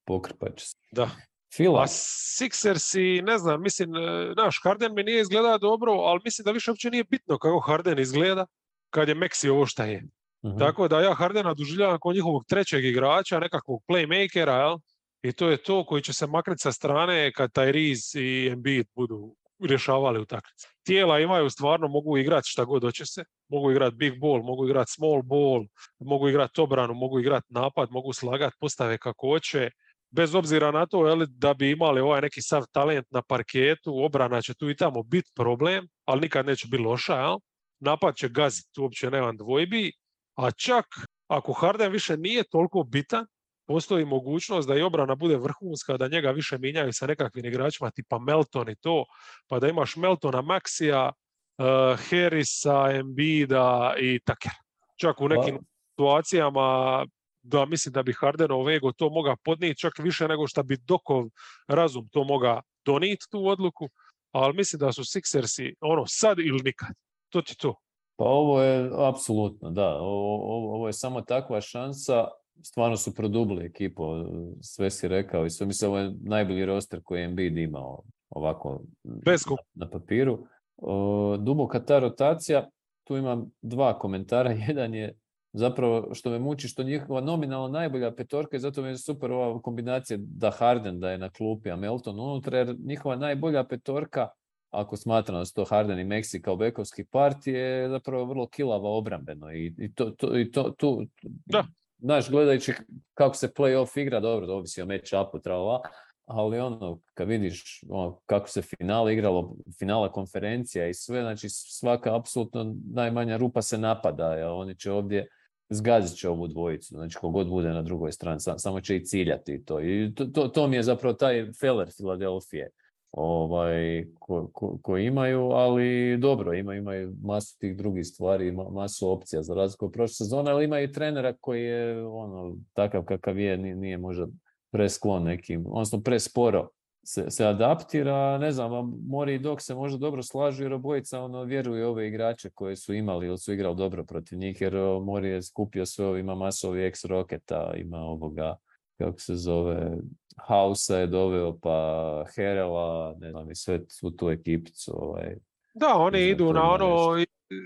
Pokrpač. Da. Fila. A Sixers i ne znam, mislim, e, naš Harden mi nije izgleda dobro, ali mislim da više uopće nije bitno kako Harden izgleda kad je Meksi ovo šta je. Mhm. Tako da ja Hardena doživljavam kao njihovog trećeg igrača, nekakvog playmakera, jel? I to je to koji će se maknuti sa strane kad Tyrese i Embiid budu rješavali utakmice. Tijela imaju stvarno, mogu igrati šta god hoće se. Mogu igrati big ball, mogu igrati small ball, mogu igrati obranu, mogu igrati napad, mogu slagati postave kako hoće. Bez obzira na to jeli, da bi imali ovaj neki sav talent na parketu, obrana će tu i tamo biti problem, ali nikad neće biti loša. Jel? Napad će gaziti, uopće nemam dvojbi. a čak ako Harden više nije toliko bitan, postoji mogućnost da i obrana bude vrhunska, da njega više minjaju sa nekakvim igračima tipa Melton i to, pa da imaš Meltona, Maxija, uh, Harrisa, Embida i Tucker. Čak u nekim situacijama da mislim da bi Hardenov ego to moga podnijeti čak više nego što bi Dokov razum to moga donijeti tu odluku, ali mislim da su Sixersi ono sad ili nikad. To ti to. Pa ovo je apsolutno, da. Ovo, ovo je samo takva šansa. Stvarno su produbili ekipu, sve si rekao i sve mislim ovo je najbolji roster koji je Embiid imao ovako na, na papiru. duboka ta rotacija, tu imam dva komentara. Jedan je zapravo što me muči, što njihova nominalna najbolja petorka i zato mi je super ova kombinacija da Harden da je na klupi, a Melton unutra, jer njihova najbolja petorka, ako smatram da su to Harden i Meksi kao bekovski part, je zapravo vrlo kilava obrambeno i, i, to, to, i to, tu, da. Znaš, gledajući kako se play-off igra, dobro, ovisi o match-upu, tralala, ali ono, kad vidiš ono, kako se finale igralo, finala konferencija i sve, znači svaka apsolutno najmanja rupa se napada, a oni će ovdje zgazit će ovu dvojicu, znači kogod bude na drugoj strani, samo će i ciljati to. I to, to, to mi je zapravo taj feller Filadelfije ovaj, ko, ko, ko, imaju, ali dobro, ima, imaju masu tih drugih stvari, masu opcija za razliku prošle sezone, ali ima i trenera koji je ono, takav kakav je, nije, nije možda presklon nekim, odnosno presporo se, se adaptira, ne znam, Mori i Dok se možda dobro slažu jer obojica ono, vjeruju ove igrače koje su imali ili su igrali dobro protiv njih jer Mori je skupio sve, ima masovi ex Roketa, ima ovoga, kako se zove, Hausa je doveo pa Herela, ne znam, i sve svu tu ekipicu. Ovaj, da, oni idu na ono,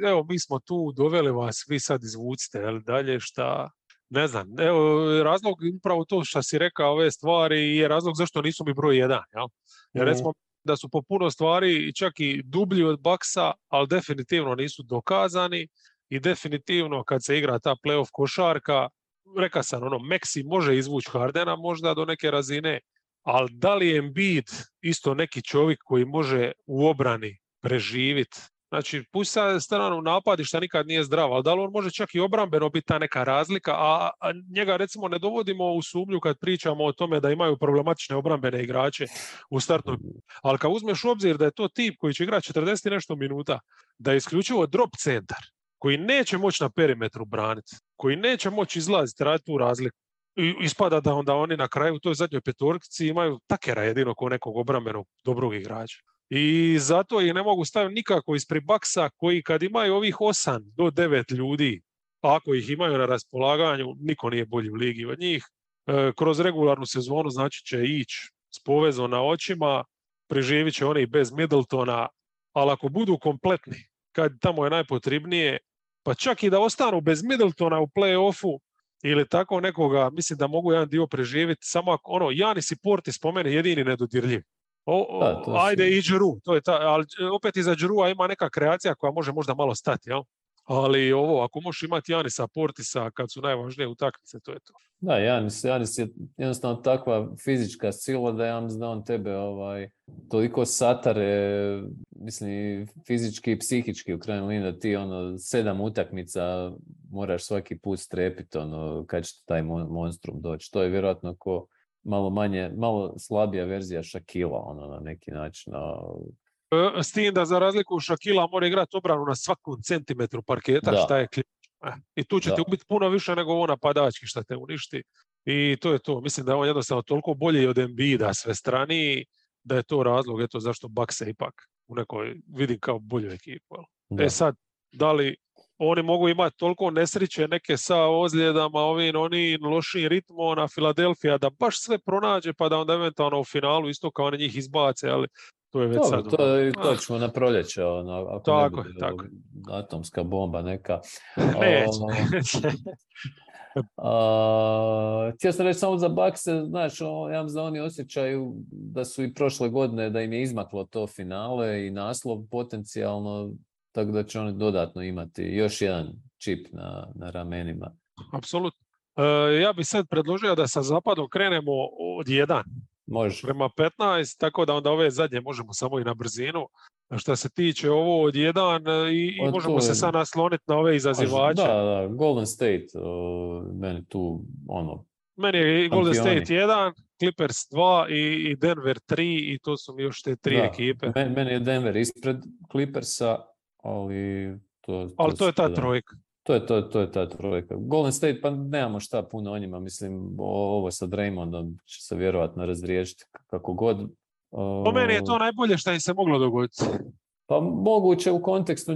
evo mi smo tu, doveli vas, vi sad izvucite, jel, dalje šta, ne znam, evo, razlog upravo to što si rekao ove stvari je razlog zašto nisu mi broj jedan. Jel? Jer mhm. recimo da su po puno stvari čak i dublji od Baksa, ali definitivno nisu dokazani i definitivno kad se igra ta playoff košarka, reka sam, ono, Meksi može izvući Hardena možda do neke razine, ali da li je Embiid isto neki čovjek koji može u obrani preživiti Znači, pusti sad stranu napadi što nikad nije zdrav, ali da li on može čak i obrambeno biti ta neka razlika, a, njega recimo ne dovodimo u sumnju kad pričamo o tome da imaju problematične obrambene igrače u startnoj. Ali kad uzmeš u obzir da je to tip koji će igrati 40 nešto minuta, da je isključivo drop centar, koji neće moći na perimetru braniti, koji neće moći izlaziti, raditi tu razliku, i ispada da onda oni na kraju u toj zadnjoj petorkici imaju takera jedino kao nekog obrambenog dobrog igrača. I zato ih ne mogu staviti nikako ispred baksa koji kad imaju ovih 8 do 9 ljudi, ako ih imaju na raspolaganju, niko nije bolji u ligi od njih. E, kroz regularnu sezonu znači će ići s povezom na očima, preživit će oni bez Middletona, ali ako budu kompletni, kad tamo je najpotrebnije, pa čak i da ostanu bez Middletona u play-offu, ili tako nekoga, mislim da mogu jedan dio preživjeti, samo ako, ono, Janis i Porti spomene jedini nedodirljiv. O, ajde i Džru, to je ta, ali opet iza Džrua ima neka kreacija koja može možda malo stati, jel? Ali ovo, ako možeš imati Janisa Portisa kad su najvažnije utakmice, to je to. Da, Janis, Janis je jednostavno takva fizička sila da ja da on tebe ovaj, toliko satare, mislim, fizički i psihički u krajnjoj liniji da ti ono, sedam utakmica moraš svaki put strepiti ono, kad će taj monstrum doći. To je vjerojatno ko malo manje, malo slabija verzija Šakila, ono na neki način. E, s tim da za razliku Šakila mora igrati obranu na svakom centimetru parketa, da. šta je ključ. E, I tu će ti ubiti puno više nego ovo napadački šta te uništi. I to je to. Mislim da je on jednostavno toliko bolji od Embida sve strani da je to razlog eto zašto Bakse ipak u nekoj vidim kao bolju ekipu. E sad, da li oni mogu imati toliko nesreće neke sa ozljedama, ovim, oni lošim ritmom, a Filadelfija da baš sve pronađe pa da onda eventualno u finalu isto kao oni njih izbace, ali to je već sad. To, ono, to ćemo na proljeće, ono, ako tako ne tako. atomska bomba neka. Neće. Uh, htio sam reći samo za Bakse, znaš, ja mislim da oni osjećaju da su i prošle godine, da im je izmaklo to finale i naslov potencijalno tako da će oni dodatno imati još jedan čip na, na ramenima. Apsolutno. E, ja bih sad predložio da sa zapadom krenemo od jedan. Možeš. prema 15, tako da onda ove zadnje možemo samo i na brzinu. A Što se tiče ovo od jedan e, i, i Pa možemo to se je- sad nasloniti na ove izazivače. Da, da, Golden State, o, meni tu, ono, Meni je Golden. State 1, Clippers 2 i, i Denver 3 i to su mi još te tri da, ekipe. men- Meni je Denver ispred Clippersa, ali to, Ali to je ta da. trojka. To je, to, to je ta trojka. Golden State, pa nemamo šta puno o njima. Mislim, ovo sa Draymondom će se vjerojatno razriješiti kako god. Po meni je to najbolje što im se moglo dogoditi. Pa moguće u kontekstu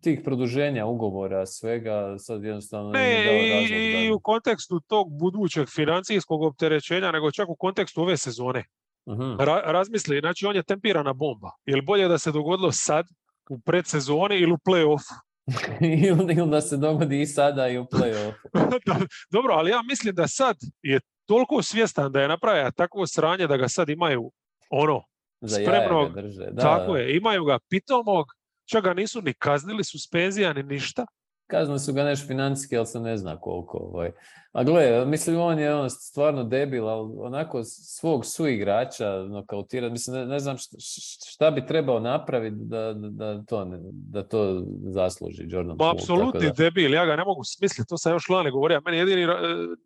tih produženja ugovora, svega, sad jednostavno Ne, i, i u kontekstu tog budućeg financijskog opterećenja, nego čak u kontekstu ove sezone. Mhm. Ra- razmisli, znači on je tempirana bomba. Je li bolje da se dogodilo sad, u predsezoni ili u play-offu? ili, ili da se dogodi i sada i u play-offu. Dobro, ali ja mislim da sad je toliko svjestan da je napravio takvo sranje da ga sad imaju ono, Za Spremnog, drže. Da, tako da. je, imaju ga pitomog, čak ga nisu ni kaznili, suspenzija ni ništa. Kaznili su ga nešto financijski, ali se ne zna koliko. Ovaj. A gle, mislim, on je ono stvarno debil, ali onako svog suigrača nokautira. Mislim, ne, ne znam šta, šta bi trebao napraviti da, da, da to, da to zasluži Jordan Ma, apsolutni da- debil, ja ga ne mogu smisliti, to sam još lani govorio. Meni jedini,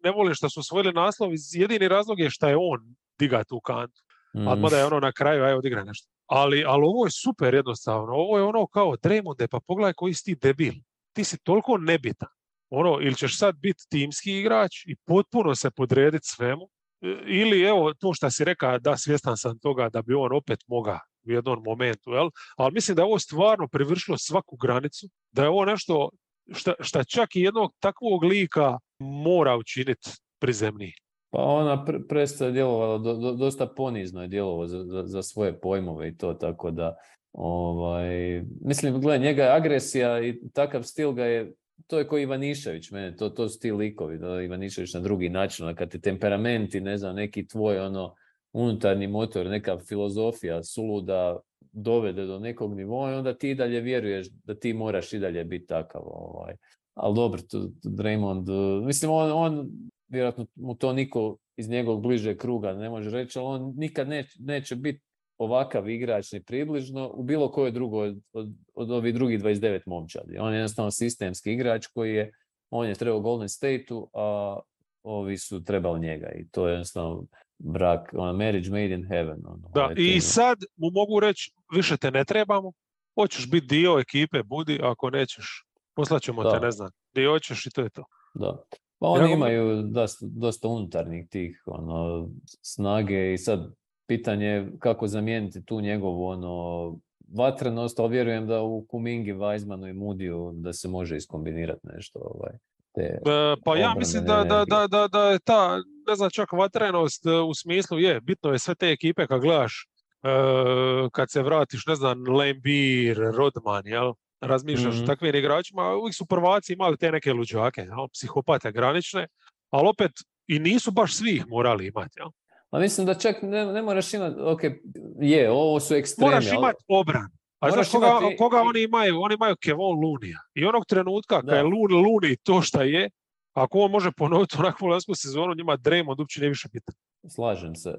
ne volim što su osvojili naslov, jedini razlog je što je on diga tu kantu. Mm. A mada je ono na kraju, aj odigra nešto. Ali, ali ovo je super jednostavno. Ovo je ono kao Draymonde, pa pogledaj koji si ti debil. Ti si toliko nebitan. Ono, ili ćeš sad biti timski igrač i potpuno se podrediti svemu, e, ili evo to što si rekao, da svjestan sam toga da bi on opet mogao u jednom momentu, jel? Ali mislim da je ovo stvarno prevršilo svaku granicu, da je ovo nešto šta čak i jednog takvog lika mora učiniti prizemniji. Pa ona pre- prestaje djelovala, do, do- dosta ponizno je djelovao za, za, za svoje pojmove i to, tako da, ovaj, mislim, gle, njega je agresija i takav stil ga je, to je kao Ivanišević, mene, to, to su ti likovi, da Ivanišević na drugi način, ono, kad ti temperamenti, ne znam, neki tvoj, ono, unutarnji motor, neka filozofija suluda dovede do nekog nivoa i onda ti dalje vjeruješ da ti moraš i dalje biti takav, ovaj. Ali dobro, tu Draymond, mislim, on, on vjerojatno mu to niko iz njegovog bližeg kruga ne može reći, ali on nikad neće, neće biti ovakav igrač ni približno u bilo kojoj drugoj od, od, od ovih drugih 29 momčadi. On je jednostavno sistemski igrač koji je, on je trebao Golden State-u, a ovi su trebali njega i to je jednostavno brak, ono, marriage made in heaven. Ono, Da, ovaj i sad mu mogu reći, više te ne trebamo, hoćeš biti dio ekipe, budi, ako nećeš, poslaćemo te, Da. ne znam, gdje hoćeš i to je to. Da. Pa oni imaju dosta, dosta unutarnjih tih ono, snage i sad pitanje je kako zamijeniti tu njegovu ono, vatrenost, ali vjerujem da u Kumingi, Weizmanu i Mudiju da se može iskombinirati nešto. Ovaj, te, E, pa ja mislim da, da, da, da, da je ta, ne znam, čak vatrenost e, u smislu je, bitno je sve te ekipe kad gledaš, e, kad se vratiš, ne znam, Lembir, Rodman, jel? Razmišljaš Mhm. o takvim igračima, uvijek su prvaci imali te neke luđake, jel? psihopate granične, ali opet i nisu baš svi ih morali imati. Jel? A mislim da čak ne, ne moraš imati, ok, je, ovo su ekstremi, Moraš ali- imati obran. A znaš koga, imati- koga oni imaju? Oni imaju Kevon Lunija. I onog trenutka kad je Lun, Luni to šta je, ako on može ponoviti onakvu lansku sezonu, njima Draymond uopće nije više bitan. Slažem se. E,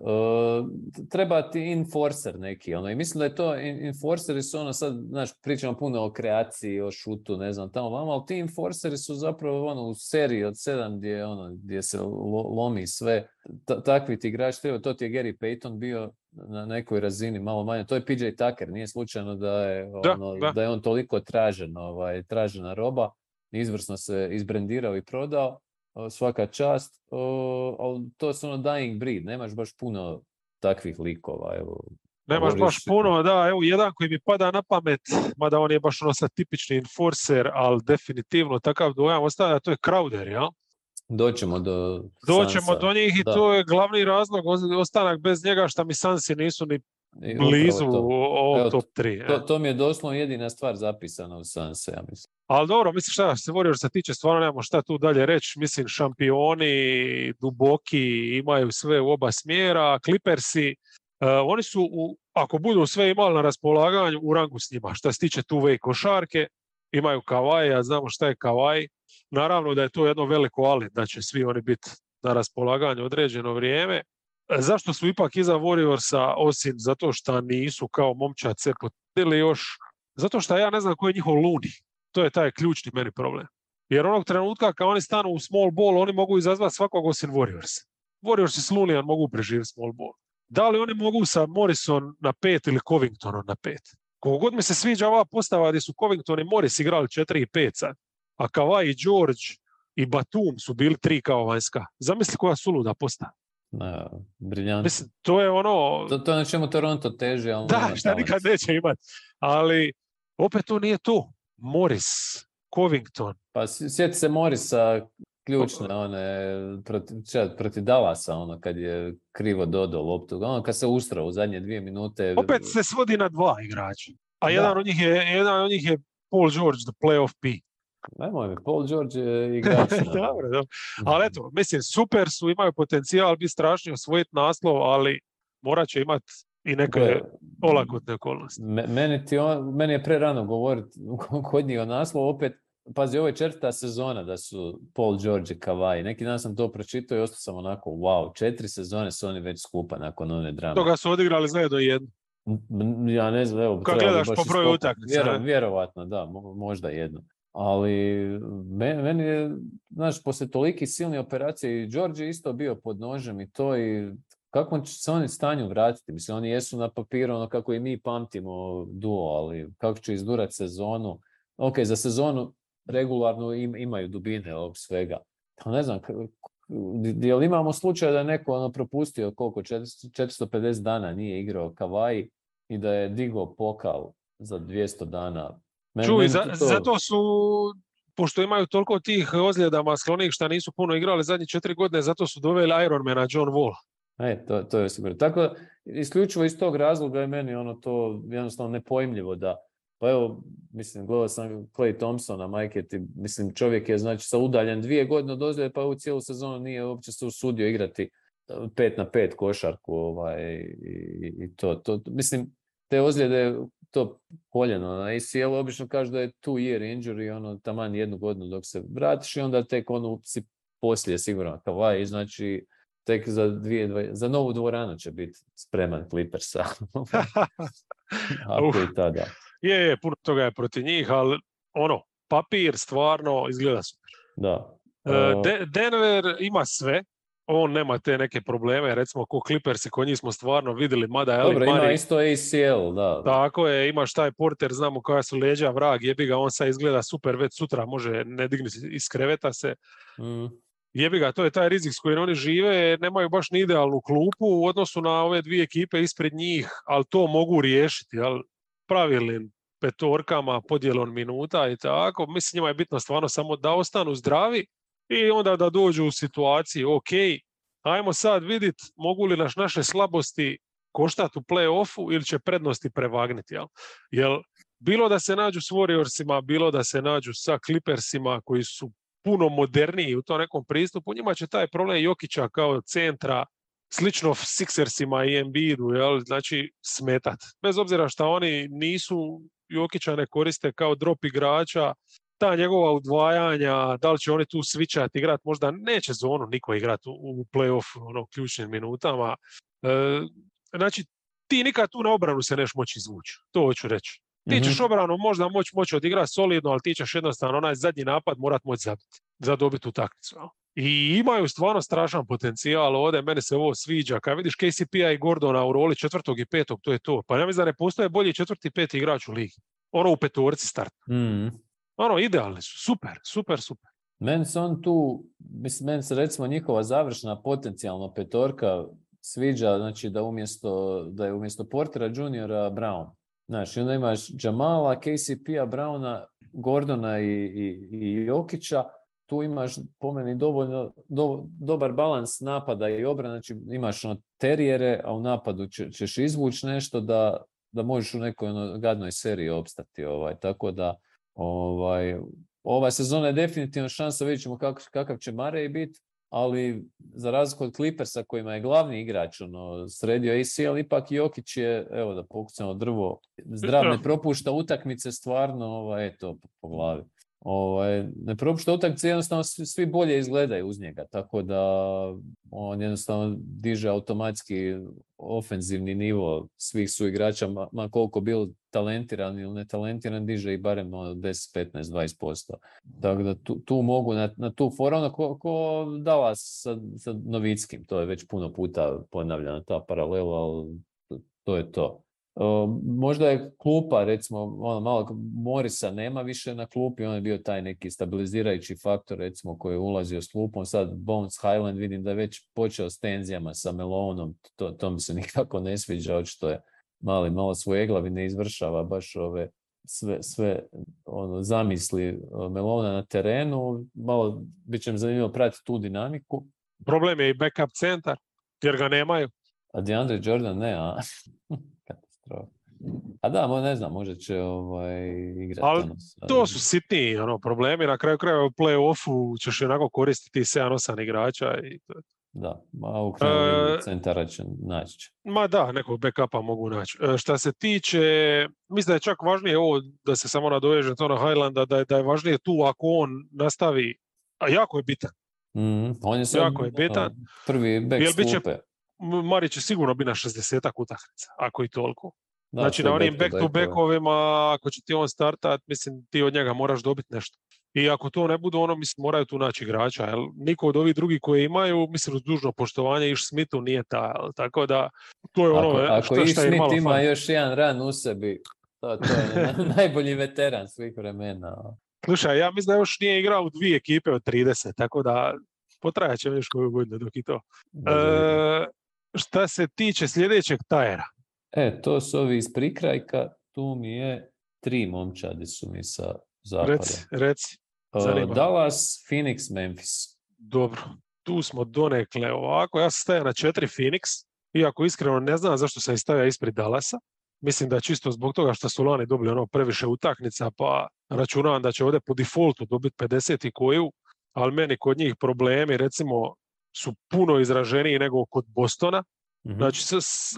treba ti enforcer neki, ono, i mislim da je to, en- enforceri su ono sad, znaš, pričamo puno o kreaciji, o šutu, ne znam, tamo vamo, ali ti enforceri su zapravo ono u seriji od sedam gdje, ono, gdje se lo- lomi sve. Ta- takvi ti igrači treba, to ti je Gary Payton bio na nekoj razini malo manje. To je PJ Tucker, nije slučajno da je, Da, ono, da. da je on toliko tražen, ovaj, tražena roba. Izvrsno se izbrendirao i prodao svaka čast, ali to su ono dying breed, nemaš baš puno takvih likova, evo. Nemaš baš puno, da, evo jedan koji mi pada na pamet, mada on je baš ono sad tipični enforcer, ali definitivno takav dojam ostavlja, to je Crowder, jel? Doćemo do Doćemo Sansa. do njih i da. to je glavni razlog, os- ostanak bez njega, šta mi Sansi nisu ni blizu to. Evo, top 3. To, to mi je doslovno jedina stvar zapisana u Sanse, ja mislim. Ali dobro, mislim šta se Warriors se tiče, stvarno nemamo šta tu dalje reći. Mislim, šampioni, duboki, imaju sve u oba smjera. Clippersi, uh, oni su, u, ako budu sve imali na raspolaganju, u rangu s njima. Šta se tiče tu i košarke, imaju Kavaj, a znamo šta je Kavaj. Naravno da je to jedno veliko ali, da će svi oni biti na raspolaganju određeno vrijeme. zašto su ipak iza Warriorsa, osim zato što nisu kao momčad se potili još, zato što ja ne znam koji je njihov luni. To je taj ključni meni problem. Jer onog trenutka kad oni stanu u small ball, oni mogu izazvati svakog osim Warriors. Warriors i Slunian mogu preživjeti small ball. Da li oni mogu sa Morrison na pet ili Covingtonom na pet? Koliko god mi se sviđa ova postava gdje su Covington i Morris igrali 4 i 5 sad, a Kawhi i George i Batum su bili tri kao vanjska. Zamisli koja suluda postava. Da, briljantno. Mislim, to je ono... To, to je na čemu Toronto teži, ali Da, šta nikad neće imati. Ali opet to nije to. Morris, Covington. Pa sjeti se Morisa ključne one proti, čet, protiv Dallasa ono kad je krivo dodao loptu ono kad se ustrao u zadnje dvije minute Opet se svodi na dva igrača. A Da. jedan od njih je, jedan od njih je Paul George, the playoff P. nemoj mi Paul George je igrač dobro, dobro. Ali eto, mislim, super su, imaju potencijal biti strašni, osvojiti naslov, ali morat će imati i neke Gle, olakotne okolnosti. me- meni, ti on, meni je prerano govoriti kod njih o naslovu opet Pazi, ovo je četvrta sezona da su Paul George i Kawhi. Neki dan sam to pročitao i ostao sam onako, wow, četiri sezone su oni već skupa nakon one drame. Toga su odigrali zajedno jedno. M- Ja ne znam, evo, bi gledaš po broju utakmica, Vjero- vjerovatno, da, mo- možda jedno. Ali me- meni je, znaš, poslije toliki silni operacije i George je isto bio pod nožem i to i kako će se oni stanju vratiti? Mislim, oni jesu na papiru ono kako i mi pamtimo duo, ali kako će izdurati sezonu? Ok, za sezonu regularno im- imaju dubine ovog svega. Pa ne znam, jel imamo slučaj da je neko ono propustio koliko, 400 450 dana nije igrao Kawhi i da je digao pokal za 200 dana. Men- Čuj, za, to- zato su, pošto imaju toliko tih ozljedama sklonih što nisu puno igrali zadnje četiri godine, zato su doveli Ironmana John Wall. E, to, to je sigurno. Tako, isključivo iz tog razloga je meni ono to jednostavno nepojmljivo da, pa evo, mislim, gledao sam Clay Thompsona, majke ti, mislim, čovjek je znači sa udaljen dvije godine od ozljede, pa u cijelu sezonu nije uopće se usudio igrati e, pet na pet košarku, ovaj, i, i to, to, mislim, te ozljede, to koljeno na ACL, obično kažu da je two year injury, ono, taman jednu godinu dok se vratiš i onda tek ono si poslije sigurno Kawhi, znači, tek za dvije, za novu dvoranu će biti spreman Clippersa. Ako i tada. Je, je, puno toga je protiv njih, ali ono, papir stvarno izgleda super. Da. E, Uh, De- Denver ima sve, on nema te neke probleme, recimo ko Clippersi, kod njih smo stvarno vidjeli, mada je Dobro, ima isto ACL, da. Tako je, imaš taj porter, znamo koja su leđa, vrag, jebi ga, on sad izgleda super, već sutra može ne dignuti iz kreveta se. Mm, Jebi ga, to je taj rizik s kojim oni žive, nemaju baš ni idealnu klupu u odnosu na ove dvije ekipe ispred njih, ali to mogu riješiti, jel? Pravilnim petorkama, podjelom minuta i tako. Mislim, njima je bitno stvarno samo da ostanu zdravi i onda da dođu u situaciju, ok, ajmo sad vidjeti mogu li naš naše slabosti koštati u play-offu ili će prednosti prevagniti, jel? Jel bilo da se nađu s Warriorsima, bilo da se nađu sa Clippersima koji su puno moderniji u tom nekom pristupu, njima će taj problem Jokića kao centra slično Sixersima i Embiidu, jel? znači smetat. Bez obzira što oni nisu Jokića ne koriste kao drop igrača, ta njegova udvajanja, da li će oni tu svičati, igrat, možda neće zonu niko igrati u, u play-off ono, ključnim minutama. E, znači, ti nikad tu na obranu se neš moći izvući, to hoću reći. Ti ćeš mhm. obranu možda moći moći odigrati solidno, ali ti ćeš jednostavno onaj zadnji napad morat moći zabiti za dobiti utakmicu. I imaju stvarno strašan potencijal ovdje, mene se ovo sviđa. Kad vidiš KCP-a i Gordona u roli četvrtog i petog, to je to. Pa ja mislim da ne postoje bolji četvrti i peti igrač u ligi. Ono u petorci start. Mm. Ono, idealni su. Super, super, super. Meni se on tu, mislim, meni se recimo njihova završna potencijalna petorka sviđa, znači da umjesto, da je umjesto Portera juniora Brown. Znaš, onda imaš Jamala, KCP-a, Browna, Gordona i, i, i Jokića, tu imaš po meni dovoljno do- dobar balans napada i obrane, znači imaš ono terijere, a u napadu će- ćeš izvući nešto da, da možeš u nekoj ono gadnoj seriji opstati. Ovaj. Tako da ovaj, ova sezona je definitivno šansa, vidjet ćemo kak, kakav će Marej biti, ali za razliku od Clippersa kojima je glavni igrač ono, sredio ACL, ipak Jokić je, evo da pokucamo drvo, zdrav ne propušta utakmice stvarno, ovaj, eto, po, glavi. ovaj, ne propušta utakmice, jednostavno svi, svi bolje izgledaju uz njega, tako da on jednostavno diže automatski ofenzivni nivo svih su igrača, ma, ma koliko bil talentiran ili netalentiran, diže i barem ono 10, 15, 20%. Tako da tu, tu mogu na, na tu foru, ono ko, ko dala sa, sa Novickim, to je već puno puta ponavljana ta paralela, ali to, je to. Možda je klupa, recimo, ono malo Morisa nema više na klupi, on je bio taj neki stabilizirajući faktor, recimo, koji je ulazio s klupom. Sad Bones Highland vidim da je već počeo s tenzijama sa Melonom, to, to mi se nikako ne sviđa, očito je mali, malo svoje glavi ne izvršava baš ove sve, sve ono, zamisli Melona na terenu. Malo bit će mi zanimljivo pratiti tu dinamiku. Problem je i backup centar, jer ga nemaju. A DeAndre Jordan ne, a? Katastrofa. A da, mo- ne znam, možda će ovaj, igrati. Ali ono, To su sitniji ono, problemi, na kraju krajeva u play-offu ćeš onako koristiti 7-8 igrača i to je Da, a u E, centara će naći će. Ma da, nekog backupa mogu naći. E, šta se tiče, mislim da je čak važnije ovo, da se samo nadovežem to na Highlanda, da je, da je važnije tu ako on nastavi, a jako je bitan. Mhm, On je sad Jako je bitan. prvi bek Jel bit će- skupe. M- Mari će sigurno biti na 60 utakmica, ako i toliko. Da, znači na onim back back-to-backovima, ako će ti on startat, mislim ti od njega moraš dobiti nešto. I ako to ne bude ono, mislim, moraju tu naći igrača. Jel? Niko od ovih drugih koji imaju, mislim, uz dužno poštovanje, Iš Smithu nije ta. Jel? Tako da, to je ono Ako, e, ako šta, šta im Smith ima fali. još jedan ran u sebi, to, to je na- najbolji veteran svih vremena. Slušaj, ja mislim da još nije igrao u dvije ekipe od 30, tako da potrajat će još koju godinu dok i to. E, šta se tiče sljedećeg tajera, E, to su ovi iz prikrajka, tu mi je tri momčadi su mi sa zapada. reci, reci. Zanima me. Dallas, Phoenix, Memphis. Dobro, tu smo donekle ovako. Ja sam stavio na četiri Phoenix, iako iskreno ne znam zašto sam ih stavio ispred Dallasa. Mislim da čisto zbog toga što su lani dobili ono previše utakmica, pa računavam da će ovdje po defaultu dobiti 50 i koju, ali meni kod njih problemi recimo su puno izraženiji nego kod Bostona. Mhm. Znači,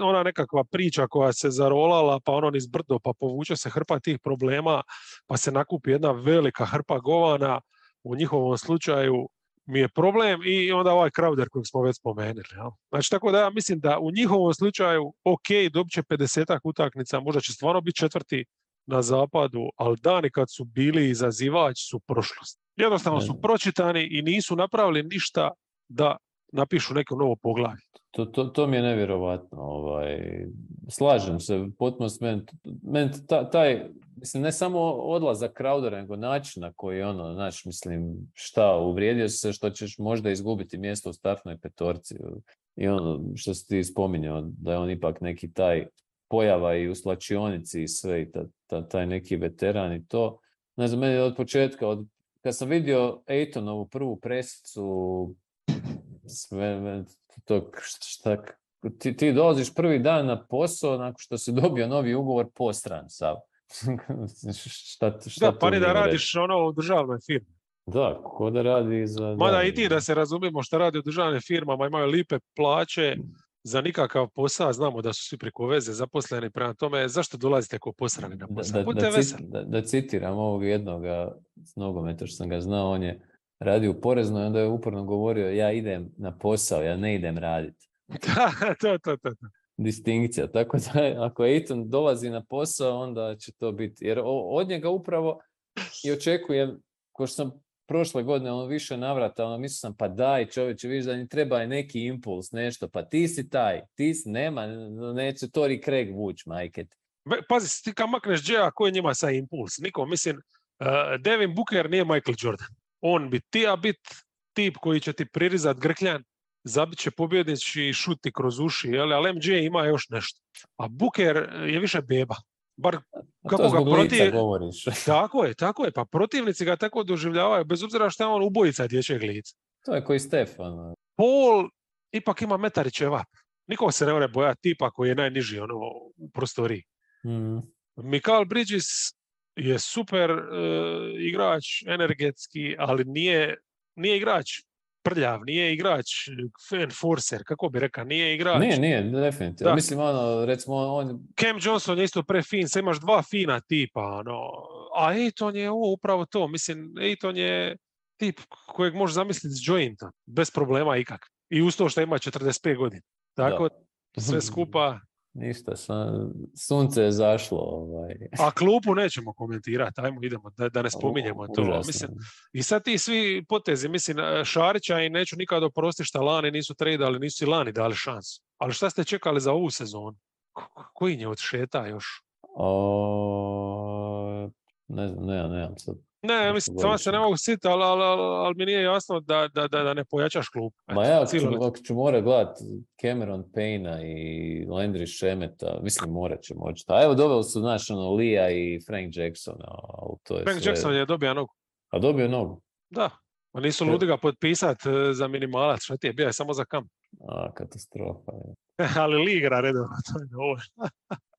ona nekakva priča koja se zarolala, pa ono niz brdo, pa povuče se hrpa tih problema, pa se nakupi jedna velika hrpa govana, u njihovom slučaju mi je problem i onda ovaj Crowder kojeg smo već spomenuli. Jel? Znači, tako da ja mislim da u njihovom slučaju, ok, dobit će 50 utakmica, možda će stvarno biti četvrti na zapadu, ali dani kad su bili izazivač su prošlost. Jednostavno su pročitani i nisu napravili ništa da napišu neko novo poglavlje. To, to, to mi je nevjerovatno. Ovaj, slažem se, potpuno men, men ta- taj, mislim, ne samo odlazak Crowdera, nego način na koji ono, znaš, mislim, šta, uvrijedio se što ćeš možda izgubiti mjesto u startnoj petorci. I ono što si ti spominjao, da je on ipak neki taj pojava i u slačionici i sve, i ta, ta- taj neki veteran i to. Ne znam, meni od početka, od, kad sam vidio Ejtonovu prvu presicu, sve, to, šta, ti, ti dolaziš prvi dan na posao nakon što si dobio novi ugovor postran sav. šta, šta Da, pa ni da radiš ono u državnoj firmi. Da, ko da radi za... Mada i ti da se razumijemo šta radi u državnim firmama, imaju lipe plaće za nikakav posao, znamo da su svi preko veze zaposleni, prema tome zašto dolazite ko posrani na posao? da, da, cit- da, da citiram ovog jednoga s nogometa što sam ga znao, on je radio u poreznoj, onda je uporno govorio ja idem na posao, ja ne idem raditi. Da, to, to, to. to. distinkcija. Tako da ako Ejton dolazi na posao, onda će to biti. Jer od njega upravo i očekujem, ko što sam prošle godine ono više navrata, ono mislio sam pa daj čovječe, vidiš da ni treba je neki impuls, nešto, pa ti si taj, ti si, nema, neće Tori Craig vuć, majke Pazi, ti kad makneš Jaya, ko je njima sa impuls? Niko, mislim, uh, Devin Booker nije Michael Jordan. On bi tija bit tip koji će ti pririzat grkljan, zabit će pobjednici i šuti kroz uši, jel? ali MJ ima još nešto. A Booker je više beba. Bar Kako ga protiv- govoriš. tako je, tako je. Pa protivnici ga tako doživljavaju, bez obzira što je on ubojica dječjeg lica. to je koji Stef, ono. Paul ipak ima metari ćevap. Niko se ne mora bojati tipa koji je najniži ono, u prostoriji. Mm. Mikael Bridges je super e, igrač, energetski, ali nije, nije igrač prljav, nije igrač enforcer, kako bi rekao, nije igrač. Nije, nije, definitivno. Da. Mislim, ono, recimo, on, Cam Johnson je isto prefin, sad imaš dva fina tipa, ono, a Ejton je ovo upravo to. Mislim, Ejton je tip kojeg možeš zamisliti s jointa, bez problema ikak. I uz to što ima 45 godina. Tako, sve skupa Ništa, sunce je zašlo. Ovaj. A klupu nećemo komentirati, ajmo idemo, da, da ne spominjemo to. Mislim, I sad ti svi potezi, mislim, Šarića i neću nikad oprostiti šta lani nisu tradali, nisu i lani dali šansu. Ali šta ste čekali za ovu sezonu? Koji je odšeta još? O, ne znam, ne, ne, sad ne, mislim, samo se ne mogu sjetiti, ali, ali, ali, mi nije jasno da, da, da, da ne pojačaš klub. Ma ja, ako ću, ako ću mora gledat Cameron Payna i Landry Šemeta, mislim, morat će moći. A evo, dobili su, znaš, ono, Lija i Frank Jackson. Ali to je Frank sve... Jackson je dobio nogu. A dobio nogu? Da. Pa nisu ludi ga potpisat e, za minimalac, šta ti je, bio je samo za kam. A, katastrofa. Je. ali Li igra redovno, to je dovoljno.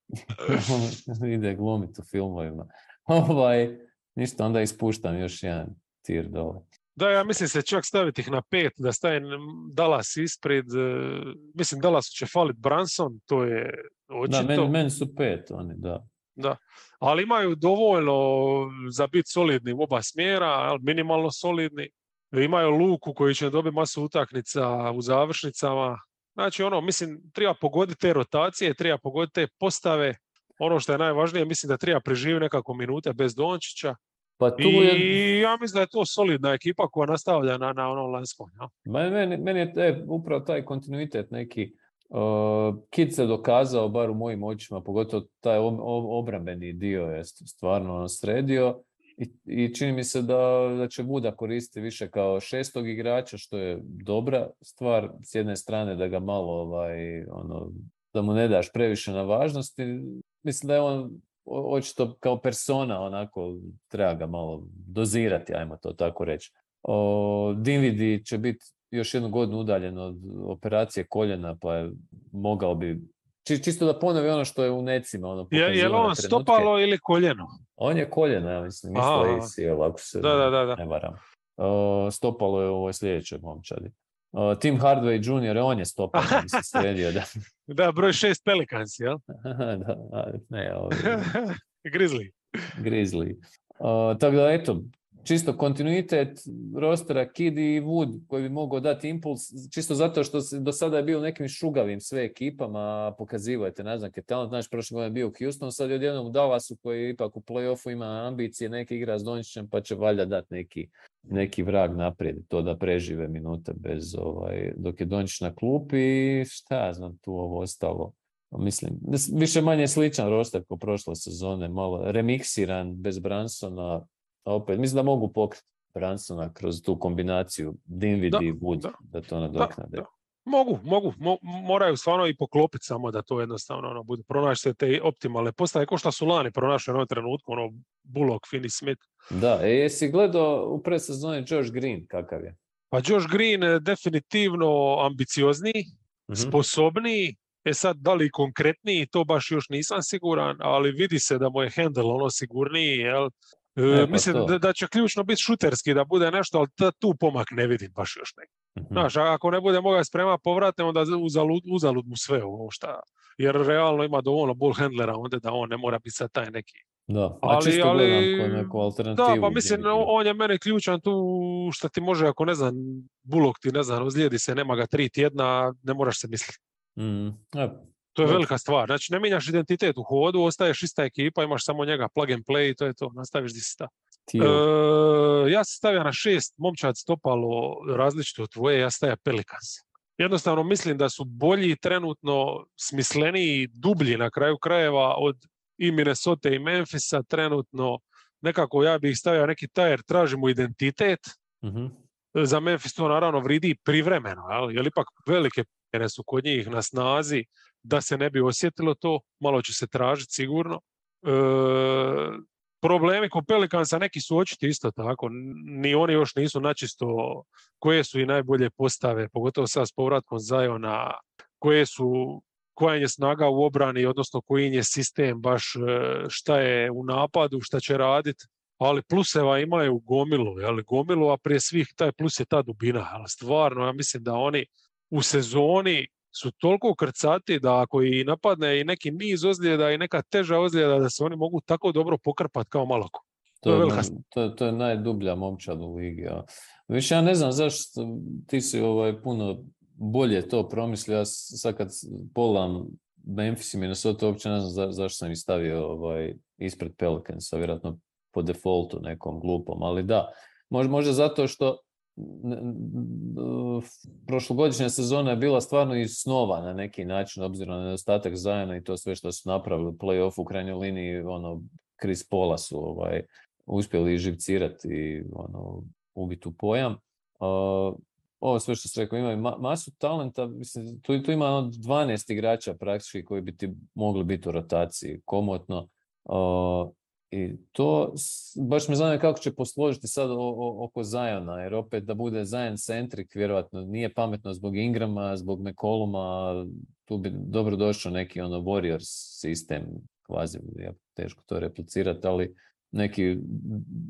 Ide glumit u filmovima. Ovaj, Ništa, onda ispuštam još jedan tir dole. Da, ja mislim se čak staviti ih na pet, da stavim Dallas ispred. E, mislim, Dallas će falit Branson, to je očito. Da, meni, su pet oni, da. Da, ali imaju dovoljno za biti solidni u oba smjera, minimalno solidni. Imaju Luku koji će dobiti masu utaknica u završnicama. Znači, ono, mislim, treba pogoditi te rotacije, treba pogoditi te postave, ono što je najvažnije, mislim da treba preživjeti nekako minute bez Dončića. Pa tu I ja mislim da je to solidna ekipa koja nastavlja na, na onom lanskom. Ja? Meni, meni je te, upravo taj kontinuitet neki uh, Kid se dokazao, bar u mojim očima, pogotovo taj obrambeni dio je stvarno ono sredio i, i čini mi se da, da će Buda koristiti više kao šestog igrača, što je dobra stvar s jedne strane da ga malo ovaj, ono, da mu ne daš previše na važnosti, mislim da je on očito kao persona onako treba ga malo dozirati, ajmo to tako reći. O, Dinvidi će biti još jednu godinu udaljen od operacije koljena, pa je mogao bi čisto da ponovi ono što je u necima. Ono, je, je li on stopalo ili koljeno? On je koljeno, ja mislim, mislio ako se da, da, da, ne varam. stopalo je u ovoj sljedećoj momčadi. Tim Hardway Jr. on je stopan, mislim, sredio. Da, da broj šest Pelicans, jel? da, ne, ovaj... Grizzly. Grizzly. Uh, tako da, eto, čisto kontinuitet rostera Kid i Wood koji bi mogao dati impuls, čisto zato što se do sada je bio nekim šugavim sve ekipama, pokazivajte naznake talent, znači prošle godine je bio u Houstonu, sad je odjednom u Dallasu koji ipak u playoffu ima ambicije, neki igra s Dončićem pa će valjda dati neki, neki vrag naprijed, to da prežive minute bez ovaj, dok je Dončić na klupi i šta ja znam tu ovo ostalo. Mislim, više manje sličan roster kao prošle sezone, malo remiksiran bez Bransona, opet, mislim da mogu pokriti Bransona kroz tu kombinaciju Dinwiddie i Wood da, da to nadoknade. Da, mogu, mogu, moraju stvarno i poklopiti samo da to jednostavno ono, bude, pronaći se te optimalne postave, ko što su lani pronašli u jednom trenutku, ono, Bullock, Finney Smith. Da, e, jesi gledao u predsezoni Josh Green, kakav je? Pa Josh Green je definitivno ambiciozniji, mm sposobniji, E sad, da li konkretniji, to baš još nisam siguran, ali vidi se da mu je handle ono sigurniji, jel? E, pa mislim da, da, će ključno biti šuterski, da bude nešto, ali tu pomak ne vidim baš još neki. Mm Znaš, ako ne bude mogao sprema povratne, onda uzalud, uzalud mu sve ovo šta. Jer realno ima dovoljno bull handlera onda da on ne mora biti sad taj neki. Da, ali, čisto ali, neku alternativu. Da, pa mislim, on je meni ključan tu što ti može, ako ne znam, bulog ti ne znam, ozlijedi se, nema ga tri tjedna, ne moraš se misliti. Mm. To je velika stvar. Znači, ne mijenjaš identitet u hodu, ostaješ ista ekipa, imaš samo njega plug and play i to je to, nastaviš di si sta. E, ja se stavio na šest, momčad stopalo različito od tvoje, ja stavio Pelicans. Jednostavno mislim da su bolji trenutno, smisleniji, dublji na kraju krajeva od i Minnesota i Memphisa trenutno. Nekako ja bih stavio neki tajer, tražimo identitet. mm Za Memphis to naravno vridi privremeno, jer ipak velike jer su kod njih na snazi da se ne bi osjetilo to, malo će se tražiti sigurno. E, problemi kod Pelikansa neki su očiti isto tako, ni oni još nisu načisto koje su i najbolje postave, pogotovo sad s povratkom Zajona, koje su koja je snaga u obrani, odnosno koji je sistem, baš e, šta je u napadu, šta će raditi, ali pluseva imaju gomilu, ali gomilu, a prije svih taj plus je ta dubina, ali stvarno ja mislim da oni u sezoni su toliko krcati da ako i napadne i neki niz ozljeda i neka teža ozljeda da se oni mogu tako dobro pokrpati kao maloko. To je velika ono- to, to je najdublja momčad u ligi. Ja. Više ja ne znam zašto ti si ovaj puno bolje to promislio. Ja sad kad pogledam Memphis i Minnesota, uopće ne znam za- zašto sam ih stavio ovaj, ispred Pelicansa, vjerojatno po defaultu nekom glupom, ali da, možda, možda zato što prošlogodišnja sezona je bila stvarno i snova na neki način, obzirom na nedostatak Zajana i to sve što su napravili u play-offu u krajnjoj liniji, ono, Chris Paula su ovaj, uspjeli živcirati i ono, ubiti u pojam. Uh, ovo sve što ste rekao, imaju ma- masu talenta, mislim, tu, tu ima ono 12 igrača praktički koji bi ti mogli biti u rotaciji komotno. Uh, I to, baš me zanima kako će posložiti sad oko Zajona, jer opet da bude Zajan centrik, vjerojatno nije pametno zbog Ingrama, zbog McColluma, tu bi dobro došao neki ono Warriors sistem, kvazi, ja, teško to replicirati, ali neki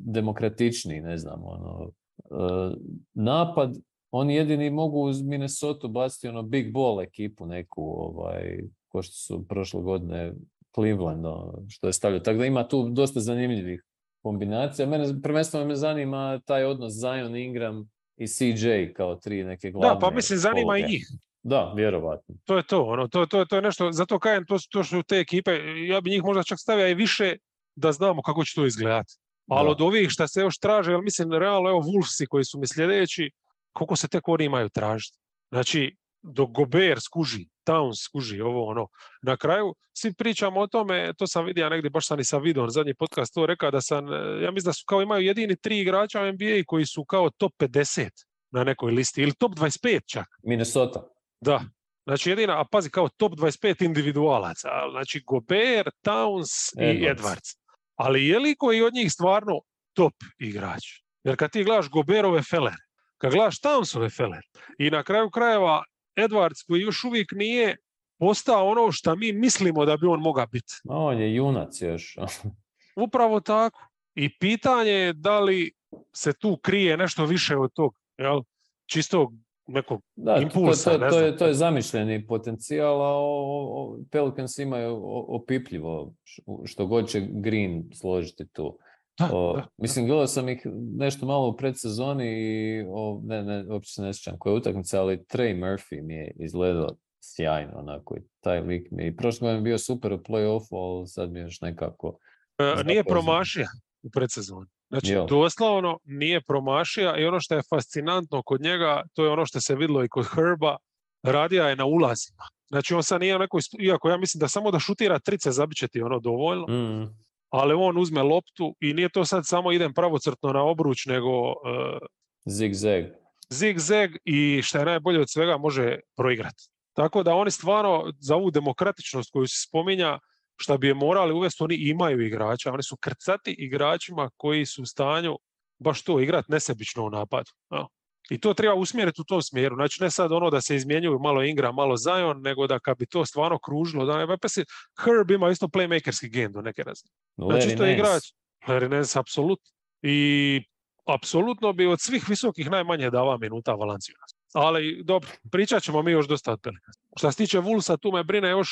demokratični, ne znam, ono, e, napad, oni jedini mogu uz Minnesota baciti ono big ball ekipu neku, ovaj, ko što su prošle godine Cleveland, ono, što je stavljao. Tako da ima tu dosta zanimljivih kombinacija. Mene prvenstveno me zanima taj odnos Zion, Ingram i CJ kao tri neke glavne Da, pa mislim, zanima i njih. Da, vjerovatno. To je to, ono, to, to, to je nešto, zato kažem, to, to su te ekipe, ja bi njih možda čak stavio i više da znamo kako će to izgledati. Ali Da. od ovih šta se još traže, ali mislim, realno, evo, Wolvesi koji su mi sljedeći, koliko se tek oni imaju tražiti. Znači, dok Gober skuži, Towns skuži, ovo ono. Na kraju, svi pričamo o tome, to sam vidio negdje, baš sam i sa Vidon, zadnji podcast to rekao, da sam, ja mislim da su kao imaju jedini tri igrača u NBA koji su kao top 50 na nekoj listi, ili top 25 čak. Minnesota. Da. Znači jedina, a pazi kao top 25 individualaca, znači Gober, Towns i Edwards. Edwards. Ali je li koji od njih stvarno top igrač? Jer kad ti gledaš Goberove feler, kad gledaš Townsove feler i na kraju krajeva Edwards koji još uvijek nije postao ono što mi mislimo da bi on mogao biti. A on je junac još. Upravo tako. I pitanje je da li se tu krije nešto više od tog, jel? čistog nekog Da, to- impulsa, to, ne to, je, to je zamišljeni potencijal, a o- o- Pelicans imaju opipljivo što god će Green složiti tu. Da, O, da, da. mislim, gledao sam ih nešto malo u predsezoni i o, ne, ne, uopće se ne sjećam koja je utakmica, ali Trey Murphy mi je izgledao sjajno, onako, i taj lik mi je, i prošle godine bio super u play-offu, ali sad mi je još nekako, E, nije promašija u predsezoni. Znači, Jel? doslovno nije promašija i ono što je fascinantno kod njega, to je ono što se vidjelo i kod Herba, radija je na ulazima. Znači, on sad nije sp- iako ja mislim da samo da šutira trice zabit će ti ono dovoljno, mm, ali on uzme loptu i nije to sad samo idem pravocrtno na obruč, nego e, zig-zag. zig-zag i što je najbolje od svega može proigrati. Tako da oni stvarno za ovu demokratičnost koju se spominja, šta bi je morali uvesti, oni imaju igrača. Oni su krcati igračima koji su u stanju baš to igrati nesebično u napadu. jel. I to treba usmjeriti u tom smjeru. Znači ne sad ono da se izmjenjuju malo Ingram, malo Zion, nego da kad bi to stvarno kružilo, da pa se Herb ima isto playmakerski gen do neke razine. Znači Larry isto je igrač. Larry Nance, apsolutno. I apsolutno bi od svih visokih najmanje dava minuta Valanciunas. Ali dobro, pričat ćemo mi još dosta od. Što se tiče Vulsa, tu me brine još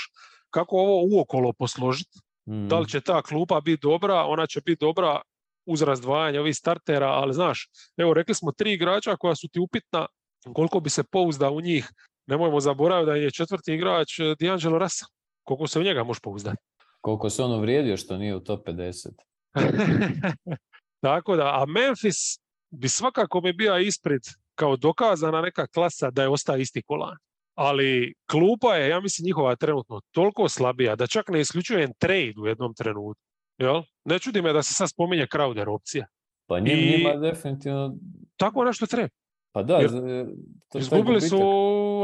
kako ovo uokolo posložiti. Mm, Da li će ta klupa biti dobra, ona će biti dobra uz razdvajanje ovih startera, ali znaš, evo rekli smo tri igrača koja su ti upitna, koliko bi se pouzda u njih. Nemojmo zaboraviti da je četvrti igrač eh, D'Angelo Russell. Koliko se u njega može pouzdati. Koliko se on uvrijedio što nije u top 50. Tako da, a Memphis bi svakako mi bio ispred kao dokazana neka klasa da je ostao isti kolan. Ali klupa je, ja mislim, njihova trenutno toliko slabija da čak ne isključujem trade u jednom trenutku. Jel? Ne čudi me da se sad spominje Crowder opcija. Pa njim, I- njima definitivno, Tako nešto treba. pa da, Jer to Izgubili su.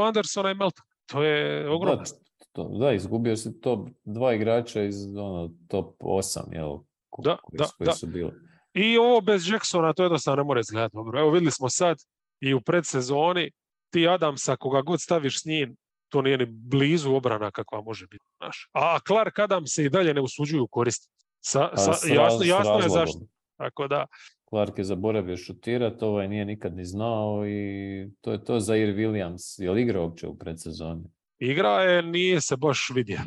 Andersona i Melton. To je ogromno. Da, to, da, izgubio si top dva igrača iz ono, top 8, jel? ko- Da, koji, da, koji da. su bili. I ovo bez Jacksona, to jednostavno ne more izgledati dobro. Evo vidjeli smo sad i u predsezoni, ti Adamsa, koga god staviš s njim, to nije ni blizu obrana kakva može biti. Znaš. A Clark Adams se i dalje ne usuđuju koristiti. Sa, sa, s jasno, s jasno je zašto. Tako da, Clark je zaboravio šutirati, ovaj nije nikad ni znao i to je to za Ir Williams. Je li igrao uopće u predsezoni? igra je, nije se baš vidio.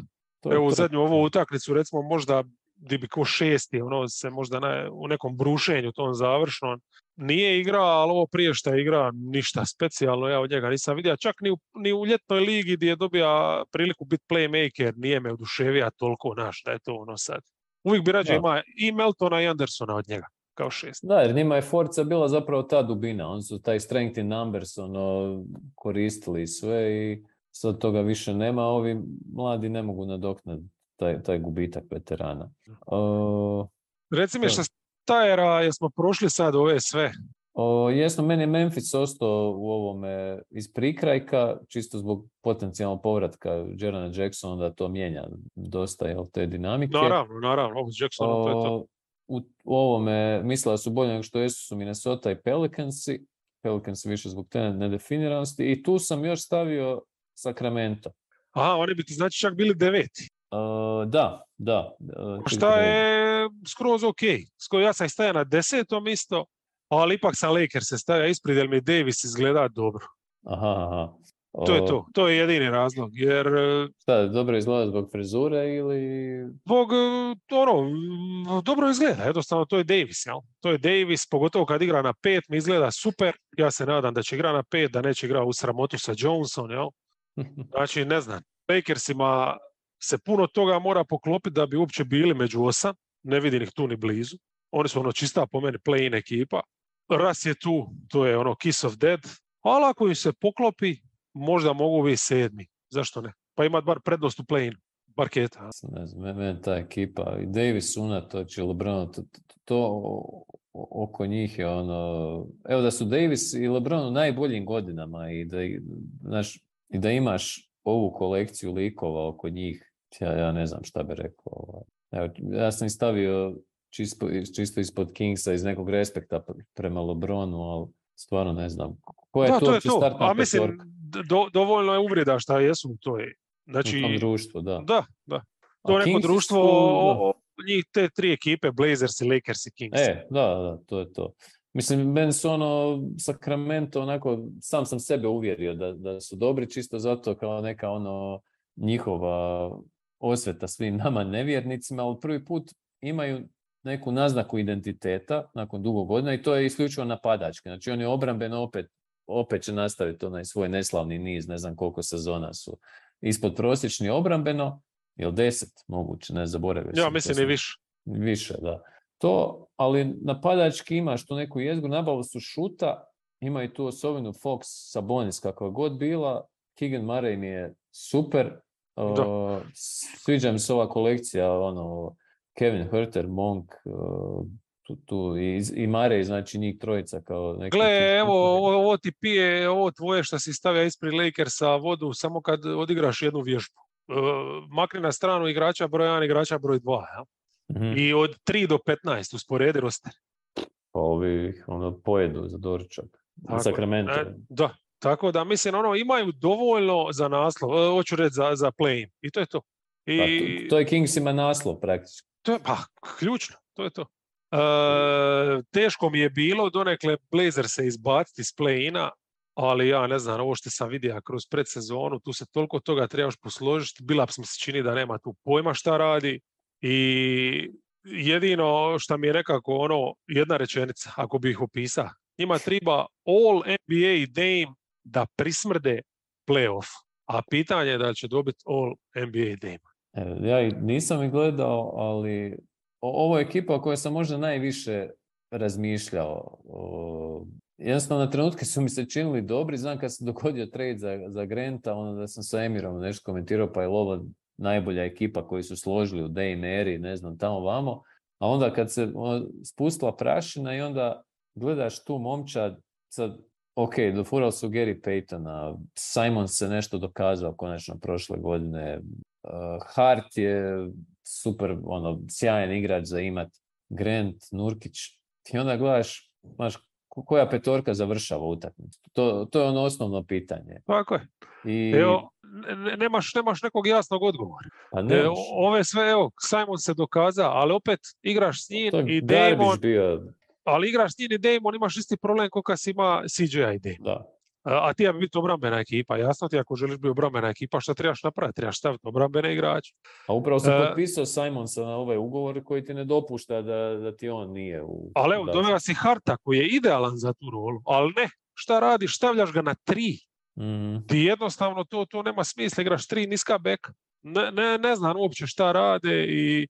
To je Evo u zadnju ovu utakmicu, recimo možda di bi ko šesti, ono se možda na, u nekom brušenju tom završnom. Nije igra, ali ovo prije što je igra, ništa specijalno ja od njega nisam vidio. Čak ni u, ni u ljetnoj ligi gdje je dobija priliku biti playmaker, nije me oduševija toliko naš da je to ono sad. Uvijek bi rađe ima i Meltona i Andersona od njega, kao šest. Da, jer njima je Forza bila zapravo ta dubina. Oni su taj strength in numbers ono, koristili sve i sad toga više nema. Ovi mladi ne mogu nadoknaditi taj, taj gubitak veterana. O, Reci mi što Stajera, jesmo prošli sad ove sve? O, jesno, meni je Memphis ostao u ovome iz prikrajka, čisto zbog potencijalnog povratka Jerana Jacksona da to mijenja dosta jel, te dinamike. Naravno, naravno, ovo s Jacksonom, to je to. U, u ovome mislila su bolje nego što jesu su Minnesota i Pelicansi. Pelicansi više zbog te nedefiniranosti. I tu sam još stavio Sacramento. Aha, oni bi ti znači čak bili deveti. O, da, da. čekaj, Šta je skroz ok. Sko- Ja sam stavio na desetom isto, ali ipak sam Lakers se stavio ispred jer mi Davis izgleda dobro. Aha, aha. To je O, to. To je jedini razlog. Jer e, Šta, dobro izgleda zbog frizure ili... zbog, e, ono, dobro izgleda. Jednostavno, to je Davis, jel? To je Davis, pogotovo kad igra na pet, mi izgleda super. Ja se nadam da će igra na pet, da neće igra u sramotu sa Johnson, jel? Znači, ne znam, Lakersima se puno toga mora poklopiti da bi uopće bili među osam. Ne vidim ih tu ni blizu. Oni su ono čista po meni play-in ekipa. Ras je tu, to je ono kiss of dead. Ali ako im se poklopi, možda mogu biti sedmi. Zašto ne? Pa imat bar prednost u play-in. Parketa. ne znam, me- meni ta ekipa, i Davis unatoč i LeBron, to, to, oko njih je ono, evo da su Davis i LeBron u najboljim godinama i da, znaš, i da imaš ovu kolekciju likova oko njih, ja, ja ne znam šta bi rekao. ovaj. Evo, ja sam stavio čisto, čisto ispod Kingsa iz nekog respekta prema LeBronu, ali stvarno ne znam. Koja je Da, tu to je to. A mislim, do- dovoljno je uvreda šta jesu u toj. u Znači, tom društvu, da. da, da. To je neko društvo, su- njih te tri ekipe, Blazers i Lakers i Kings. E, da, da, to je to. Mislim, meni su ono, Sacramento, onako, sam sam sebe uvjerio da, da su dobri, čisto zato kao neka ono, njihova osveta svim nama nevjernicima, ali prvi put imaju neku naznaku identiteta nakon dugo godina i to je isključivo napadački. Znači oni obrambeno opet, opet će nastaviti onaj svoj neslavni niz, ne znam koliko sezona su ispod prosječni obrambeno, jel deset moguće, ne zaboravio sam. Ja mislim i više. Više, da. To, ali napadački imaš tu neku jezgu, nabavu su šuta, ima i tu osobinu Fox, Sabonis, kakva god bila, Keegan Murray mi je super, Da. uh, sviđa mi se ova kolekcija, ono, Kevin Herter, Monk, uh, tu, tu i, i Murray, znači njih trojica kao neki... Gle, evo, ovo, ovo ti pije, ovo tvoje što si stavio ispred Lakersa vodu samo kad odigraš jednu vježbu. E, makni na stranu igrača broj 1, igrača broj 2. Ja? Mhm. I od 3 do 15 usporedi roster. Pa ovi, ono, pojedu za doručak. Tako. E, da, tako da mislim, ono, imaju dovoljno za naslov, e, hoću reći za, za play I to je to. I Pa, to, to je Kingsima naslov praktički. To je, pa, ključno, to je to. E, teško mi je bilo donekle Blazer se izbaciti iz play-ina, ali ja ne znam, ovo što sam vidio kroz predsezonu, tu se toliko toga trebaš posložiti, Bilaps mi se čini da nema tu pojma šta radi i jedino što mi je nekako ono, jedna rečenica, ako bih ih opisao, njima treba all NBA Dame da prismrde playoff, a pitanje je da će dobiti all NBA Dame. Evo, Ja nisam ih gledao, ali ovo je ekipa o kojoj sam možda najviše razmišljao. Jednostavno, na trenutke su mi se činili dobri. Znam kad se dogodio trade za, za Granta, ono da sam sa Emirom nešto komentirao, pa je ovo najbolja ekipa koji su složili u Dame eri, ne znam, tamo vamo. A onda kad se ono, spustila prašina i onda gledaš tu momčad, sad, ok, dofurali su Gary Paytona, Simon se nešto dokazao konačno prošle godine, Hart je super, ono, sjajan igrač za imat. Grant, Nurkić. I onda gledaš, znaš, ko- koja petorka završava utakmicu. To, to je ono osnovno pitanje. Tako je. I, Evo, ne- nemaš, nemaš nekog jasnog odgovora. pa E, ove sve, evo, Simon se dokaza, ali opet igraš s njim to i Damon, bio, ali igraš s njim i Damon, imaš isti problem kao kad si ima CJ i Damon. da. A ti ja bi biti obrambena ekipa. Jasno ti ako želiš biti obrambena ekipa, šta trebaš napraviti? Trebaš staviti obrambene igrače. A upravo sam E, potpisao Simonsa na ovaj ugovor koji ti ne dopušta da, da ti on nije u... Ali evo, dovela si Harta koji je idealan za tu rolu. Ali ne, šta radiš? Stavljaš ga na tri. Mhm. Ti jednostavno to, to nema smisla. Igraš tri niska beka. Ne, ne, ne znam uopće šta rade i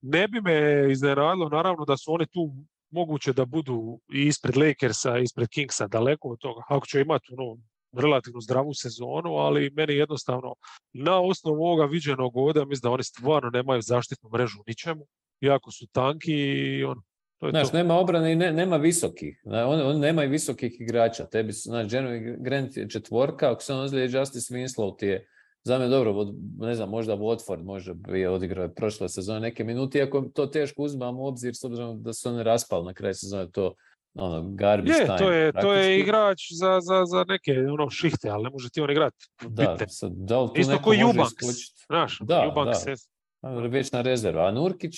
ne bi me iznenadilo naravno da su oni tu moguće da budu i ispred Lakersa, i ispred Kingsa, daleko od toga. Ako će imati ono, relativno zdravu sezonu, ali meni jednostavno na osnovu ovoga viđenog ovdje mislim da oni stvarno nemaju zaštitnu mrežu ničemu. Jako su tanki i ono, to je Znaš, to. nema obrane i ne, nema visokih. Zna, On, on nema i visokih igrača. Tebi, su- znaš, Jeremy Grant je četvorka, ako se on ozlijedi, Justice Winslow ti je za me dobro, ne znam, možda Watford može bi odigrao prošle sezone neke minute, iako to teško uzmam u obzir s obzirom da su oni raspali na kraju sezone to ono, garbage Je, time. to je, to je igrač za, za, za neke ono, šihte, ali ne može ti on igrati. Da, sad, da li tu Isto neko ko? Znaš, Da, Eubanks da. je- A, Vječna rezerva. A Nurkić,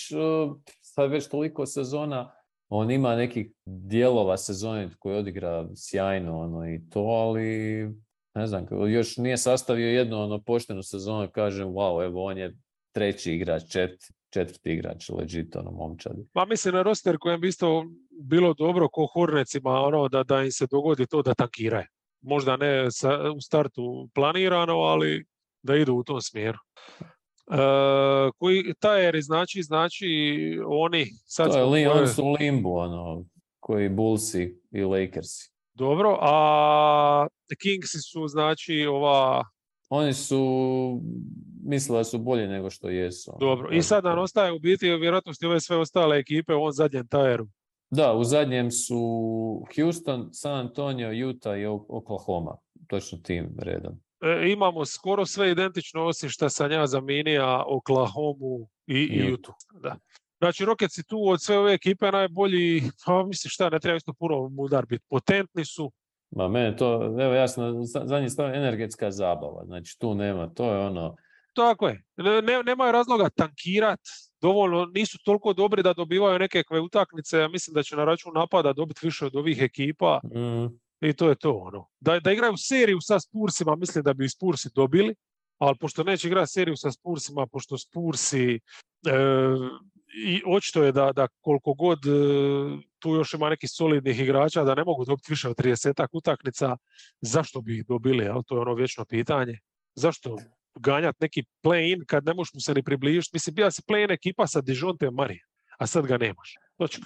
sad već toliko sezona, on ima nekih dijelova sezone koji odigra sjajno ono, i to, ali ne znam, još nije sastavio jednu ono, poštenu sezonu, kažem, wow, evo on je treći igrač, čet- četvrti igrač, legit, ono, momčad. Ma mislim na roster kojem bi isto bilo dobro ko Hornecima ono, da, da im se dogodi to da tankiraju. Možda ne sa, u startu planirano, ali da idu u tom smjeru. E, koji Tajeri znači, znači oni sad To je, li, oni su u limbu, ono, koji Bullsi i Lakersi. dobro, a Kingsi su znači ova Oni su, mislila su bolji nego što jesu. ono, dobro. I sad nam ostaje u biti vjerojatnosti ove sve ostale ekipe u ovom zadnjem Tajeru. Da, u zadnjem su Houston, San Antonio, Utah i Oklahoma. Točno tim redom. E, imamo skoro sve identično osim što sam ja zaminija Oklahomu i, i Utah. Da. Znači Rocketsi tu od sve ove ekipe najbolji, pa mislim šta, ne treba isto puno mudar biti. Potentni su, Ma mene to, evo jasno, za- zadnji stav energetska zabava. Znači tu nema, to je ono, tako je. Ne, ne- nemaju razloga tankirat, dovoljno, nisu toliko dobri da dobivaju nekakve utakmice, ja mislim da će na račun napada dobiti više od ovih ekipa mm, i to je to. Ono. Da, da igraju seriju sa Spursima, mislim da bi i Spursi dobili, ali pošto neće igrati seriju sa Spursima, pošto Spursi e, i očito je da, da koliko god e, tu još ima nekih solidnih igrača da ne mogu dobiti više od 30 utakmica, zašto bi ih dobili? Jel? To je ono vječno pitanje. Zašto ganjat neki play-in kad ne možeš mu se ni približiti? Mislim, bila si play-in ekipa sa Dijonte Marije, a sad ga nemaš.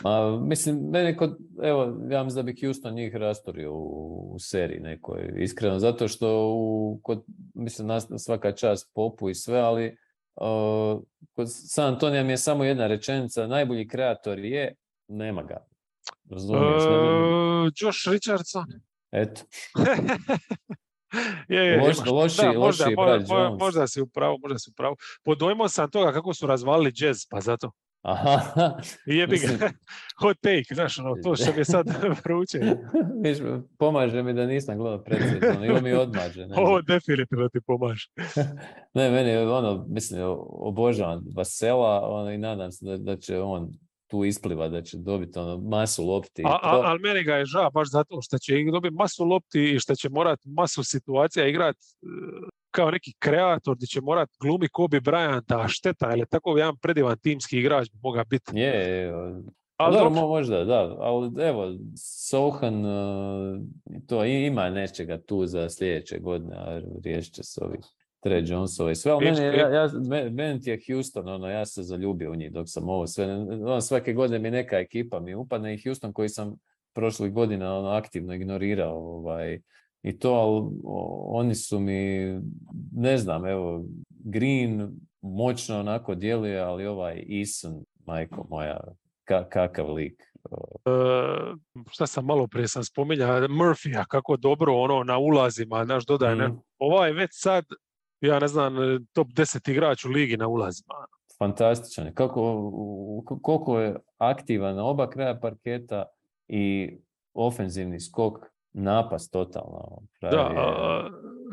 Ma, mislim, meni kod, evo, ja mislim da bi Houston njih rastorio u, u seriji nekoj, iskreno, zato što u, kod, mislim, nas, svaka čast popu i sve, ali uh, kod San Antonija mi je samo jedna rečenica, najbolji kreator je, nema ga. Razumiješ? E, Josh Richardson. Eto, je, je, Loš- loši- da, možda, loši možda, možda, možda si upravo, možda si upravo. Pod dojmom sam toga kako su razvalili jazz, pa zato. Aha, jebi ga, Mislim- hot take, znaš, ono, to što mi sad vruće. Viš, pomaže mi da nisam gledao predsjedno, ili mi odmaže. Ne. Ovo definitivno ti pomaže. ne meni je ono, mislim, obožavam Vasela ono, i nadam se da, da će on tu ispliva, da će dobiti ono, masu lopti. A, a, ali meni ga je žao baš zato što će dobiti masu lopti i što će morat masu situacija igrat e, kao neki kreator gdje će morat glumi Kobe Bryanta, a šteta, jer je tako jedan predivan timski igrač bi mogao biti. Je, je, Ali dobro, dobro, mo- možda, da, ali evo, Sohan uh, to ima nečega tu za sljedeće godine, a riješit će se ovih Tre Jonesova i sve, ali meni, ja, ja, me- meni ti je Houston, ono, ja se zaljubio u njih dok sam ovo sve, ono, svake godine mi neka ekipa mi upadne i Houston koji sam prošlih godina ono, aktivno ignorirao, ovaj, i to, ali oni su mi, ne znam, evo, Green moćno onako djeluje, ali ovaj Eason, majko moja, ka- kakav lik. e, šta sam malo prije sam spominjao, Murphy, kako dobro ono na ulazima, naš dodaje, ne, Mhm. ovaj već sad, ja ne znam, top 10 igrač u ligi na ulazima. Fantastičan. je. Kako, koliko je aktivan na oba kraja parketa i ofenzivni skok napast totalno. ono, Da, pravi a,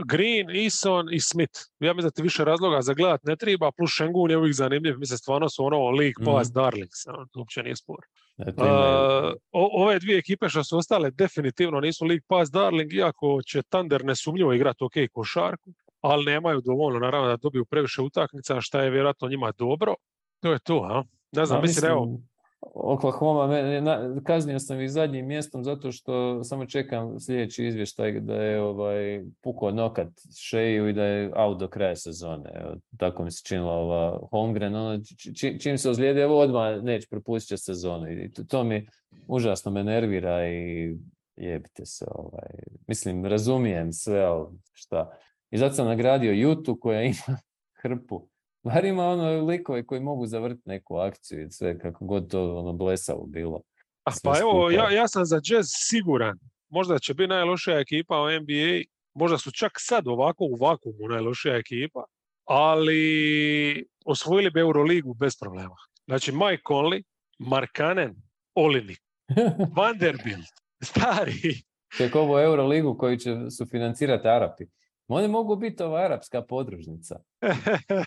Green, Eason i Smith. Ja mislim da ti više razloga za gledat ne treba, plus Šengun je uvijek zanimljiv. Mislim, stvarno su ono League Pass Mhm. Darlings, ono, to uopće nije spor. o- ove dvije ekipe što su ostale definitivno nisu League Pass Darling, iako će Thunder nesumnjivo igrati ok košarku, ali nemaju dovoljno naravno da dobiju previše utakmica, šta je vjerojatno njima dobro. To je to, a? Ne znam, Ma, mislim, evo, Oklahoma, kaznio sam ih zadnjim mjestom zato što samo čekam sljedeći izvještaj da je ovaj, pukao nokat šeju i da je out do kraja sezone. Evo, tako mi se činila ova Holmgren. Ono, či- či- čim se ozlijedi, evo odmah neće propustit će sezonu. I to, to mi užasno me nervira i jebite se. Ovaj. Mislim, razumijem sve, ali šta. I zato sam nagradio Jutu koja ima hrpu Bar ima ono likove koji mogu zavrtiti neku akciju i sve kako god to ono blesavo bilo. a pa evo, ja, ja sam za Jazz siguran. Možda će biti najlošija ekipa u NBA, možda su čak sad ovako u vakumu najlošija ekipa, ali osvojili bi Euroligu bez problema. Znači, Mike Conley, Markanen, Olinik, Vanderbilt, stari, Ček ovo Euroligu koju će sufinancirati Arapi. Oni mogu biti ova arapska podružnica.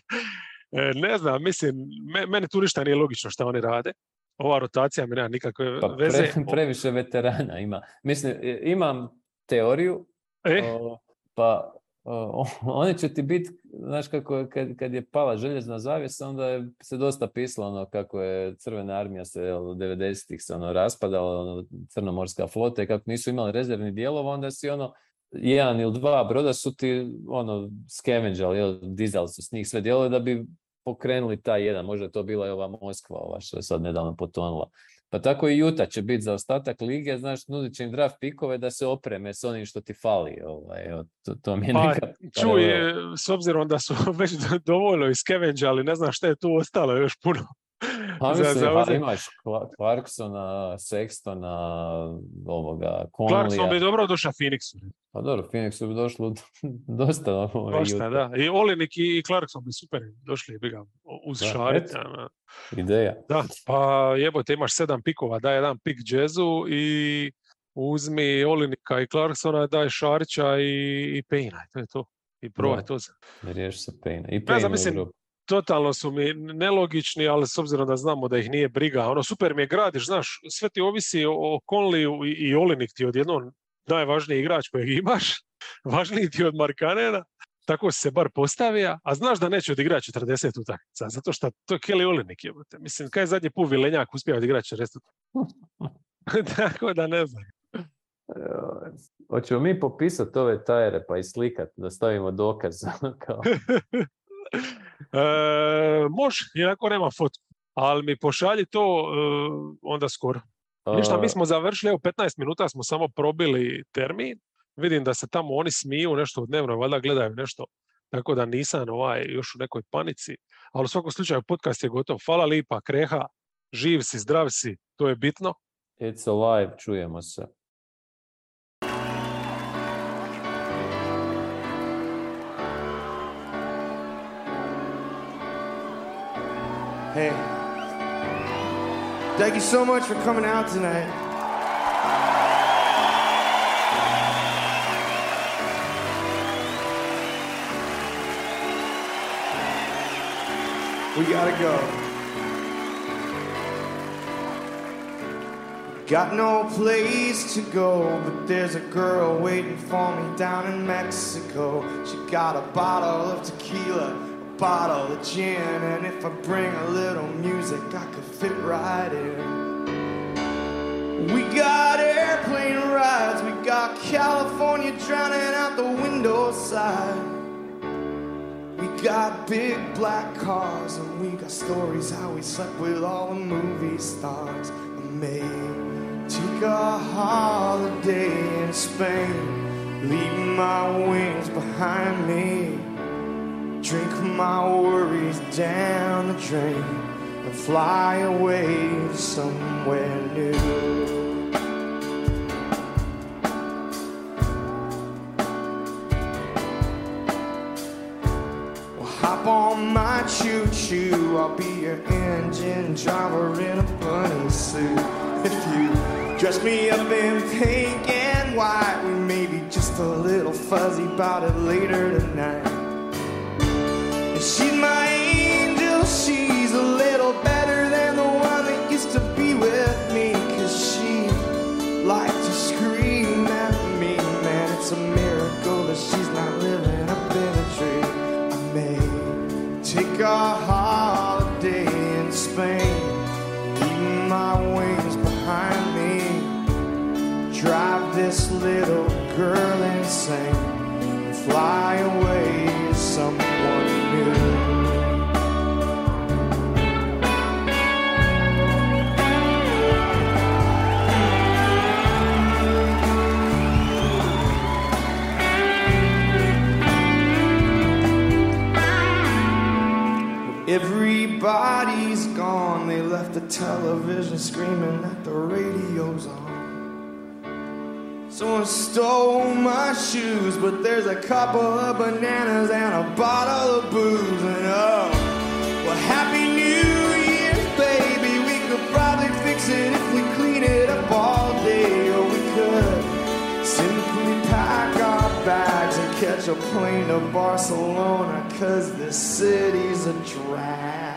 E, ne znam, mislim, me- meni tu ništa nije logično šta oni rade. Ova rotacija mi nema nikakve Pa veze. pre- previše veterana ima. Mislim, e, imam teoriju, E, o, pa o, oni će ti biti, znaš kako, kad, kad je pala željezna zavjesa, onda je se dosta pisalo ono kako je crvena armija se u 90-ih se ono raspadala, ono, crnomorska flota i kako nisu imali rezervni dijelova, onda si ono, jedan ili dva broda su ti ono scavenđali, jel, dizali su s njih sve dijelove da bi pokrenuli taj jedan, možda je to bila i ova Moskva, ova što je sad nedavno potonula. Pa tako i Juta će biti za ostatak lige, znaš, nudit će im draft pikove da se opreme s onim što ti fali. Ovaj, to, to mi je Pa, neka čuj, s obzirom da su već do- dovoljno iz Scavenger, ali ne znam šta je tu ostalo još puno. Pa za- mislim, za pa uzet. imaš Cla- Clarksona, Sextona, ovoga, Clarkson bi Conleya. dobro došao Phoenixu. Pa dobro, Phoenixu bi došlo dosta ovaj, Dosta, da. I Olinik i Clarkson bi super došli bi ga uz šarit. Ideja. Da, pa jebote, imaš sedam pikova, daj jedan pik Jazzu i uzmi Olinika i Clarksona, daj Šarića i, i Payna, to je to. I probaj to. za- Riješi se Payne. I Ne Payne totalno su mi nelogični, ali s obzirom da znamo da ih nije briga, ono super mi je gradiš, znaš, sve ti ovisi o, Conleyu i, i Olinik ti odjednom najvažniji igrač kojeg imaš, važniji ti od Markanena, tako se bar postavija, a znaš da neće odigrati 40 utakmica, zato što to je Kelly Olinik, jebote. Mislim, kaj je zadnji put Vilenjak uspio odigrati 40 utakmica? tako da ne znam. Hoćemo mi popisati ove tajere pa i slikat da stavimo dokaz. Kao, E, može, iako nema fotku, ali mi pošalji to e, onda skoro. Ništa, mi smo završili, evo 15 minuta smo samo probili termin. Vidim da se tamo oni smiju nešto dnevno, valjda gledaju nešto. Tako da nisam ovaj, još u nekoj panici. Ali u svakom slučaju podcast je gotov. Hvala lipa, kreha, živ si, zdrav si, to je bitno. It's alive, čujemo se. Hey, thank you so much for coming out tonight. We gotta go. Got no place to go, but there's a girl waiting for me down in Mexico. She got a bottle of tequila, bottle of gin, and if I bring a little music, I could fit right in. We got airplane rides, we got California drowning out the window side. We got big black cars, and we got stories how we slept with all the movie stars. I may take a holiday in Spain, leave my wings behind me, drink my worries down the drain, and fly away somewhere new. Hop on my choo choo. I'll be your engine driver in a bunny suit. If you dress me up in pink and white. We may be just a little fuzzy about it later tonight. see my angel, see. Stole my shoes, but there's a couple of bananas and a bottle of booze. And oh, well, Happy New Year's, baby. We could probably fix it if we clean it up all day, or we could simply pack our bags and catch a plane to Barcelona, cause this city's a drag.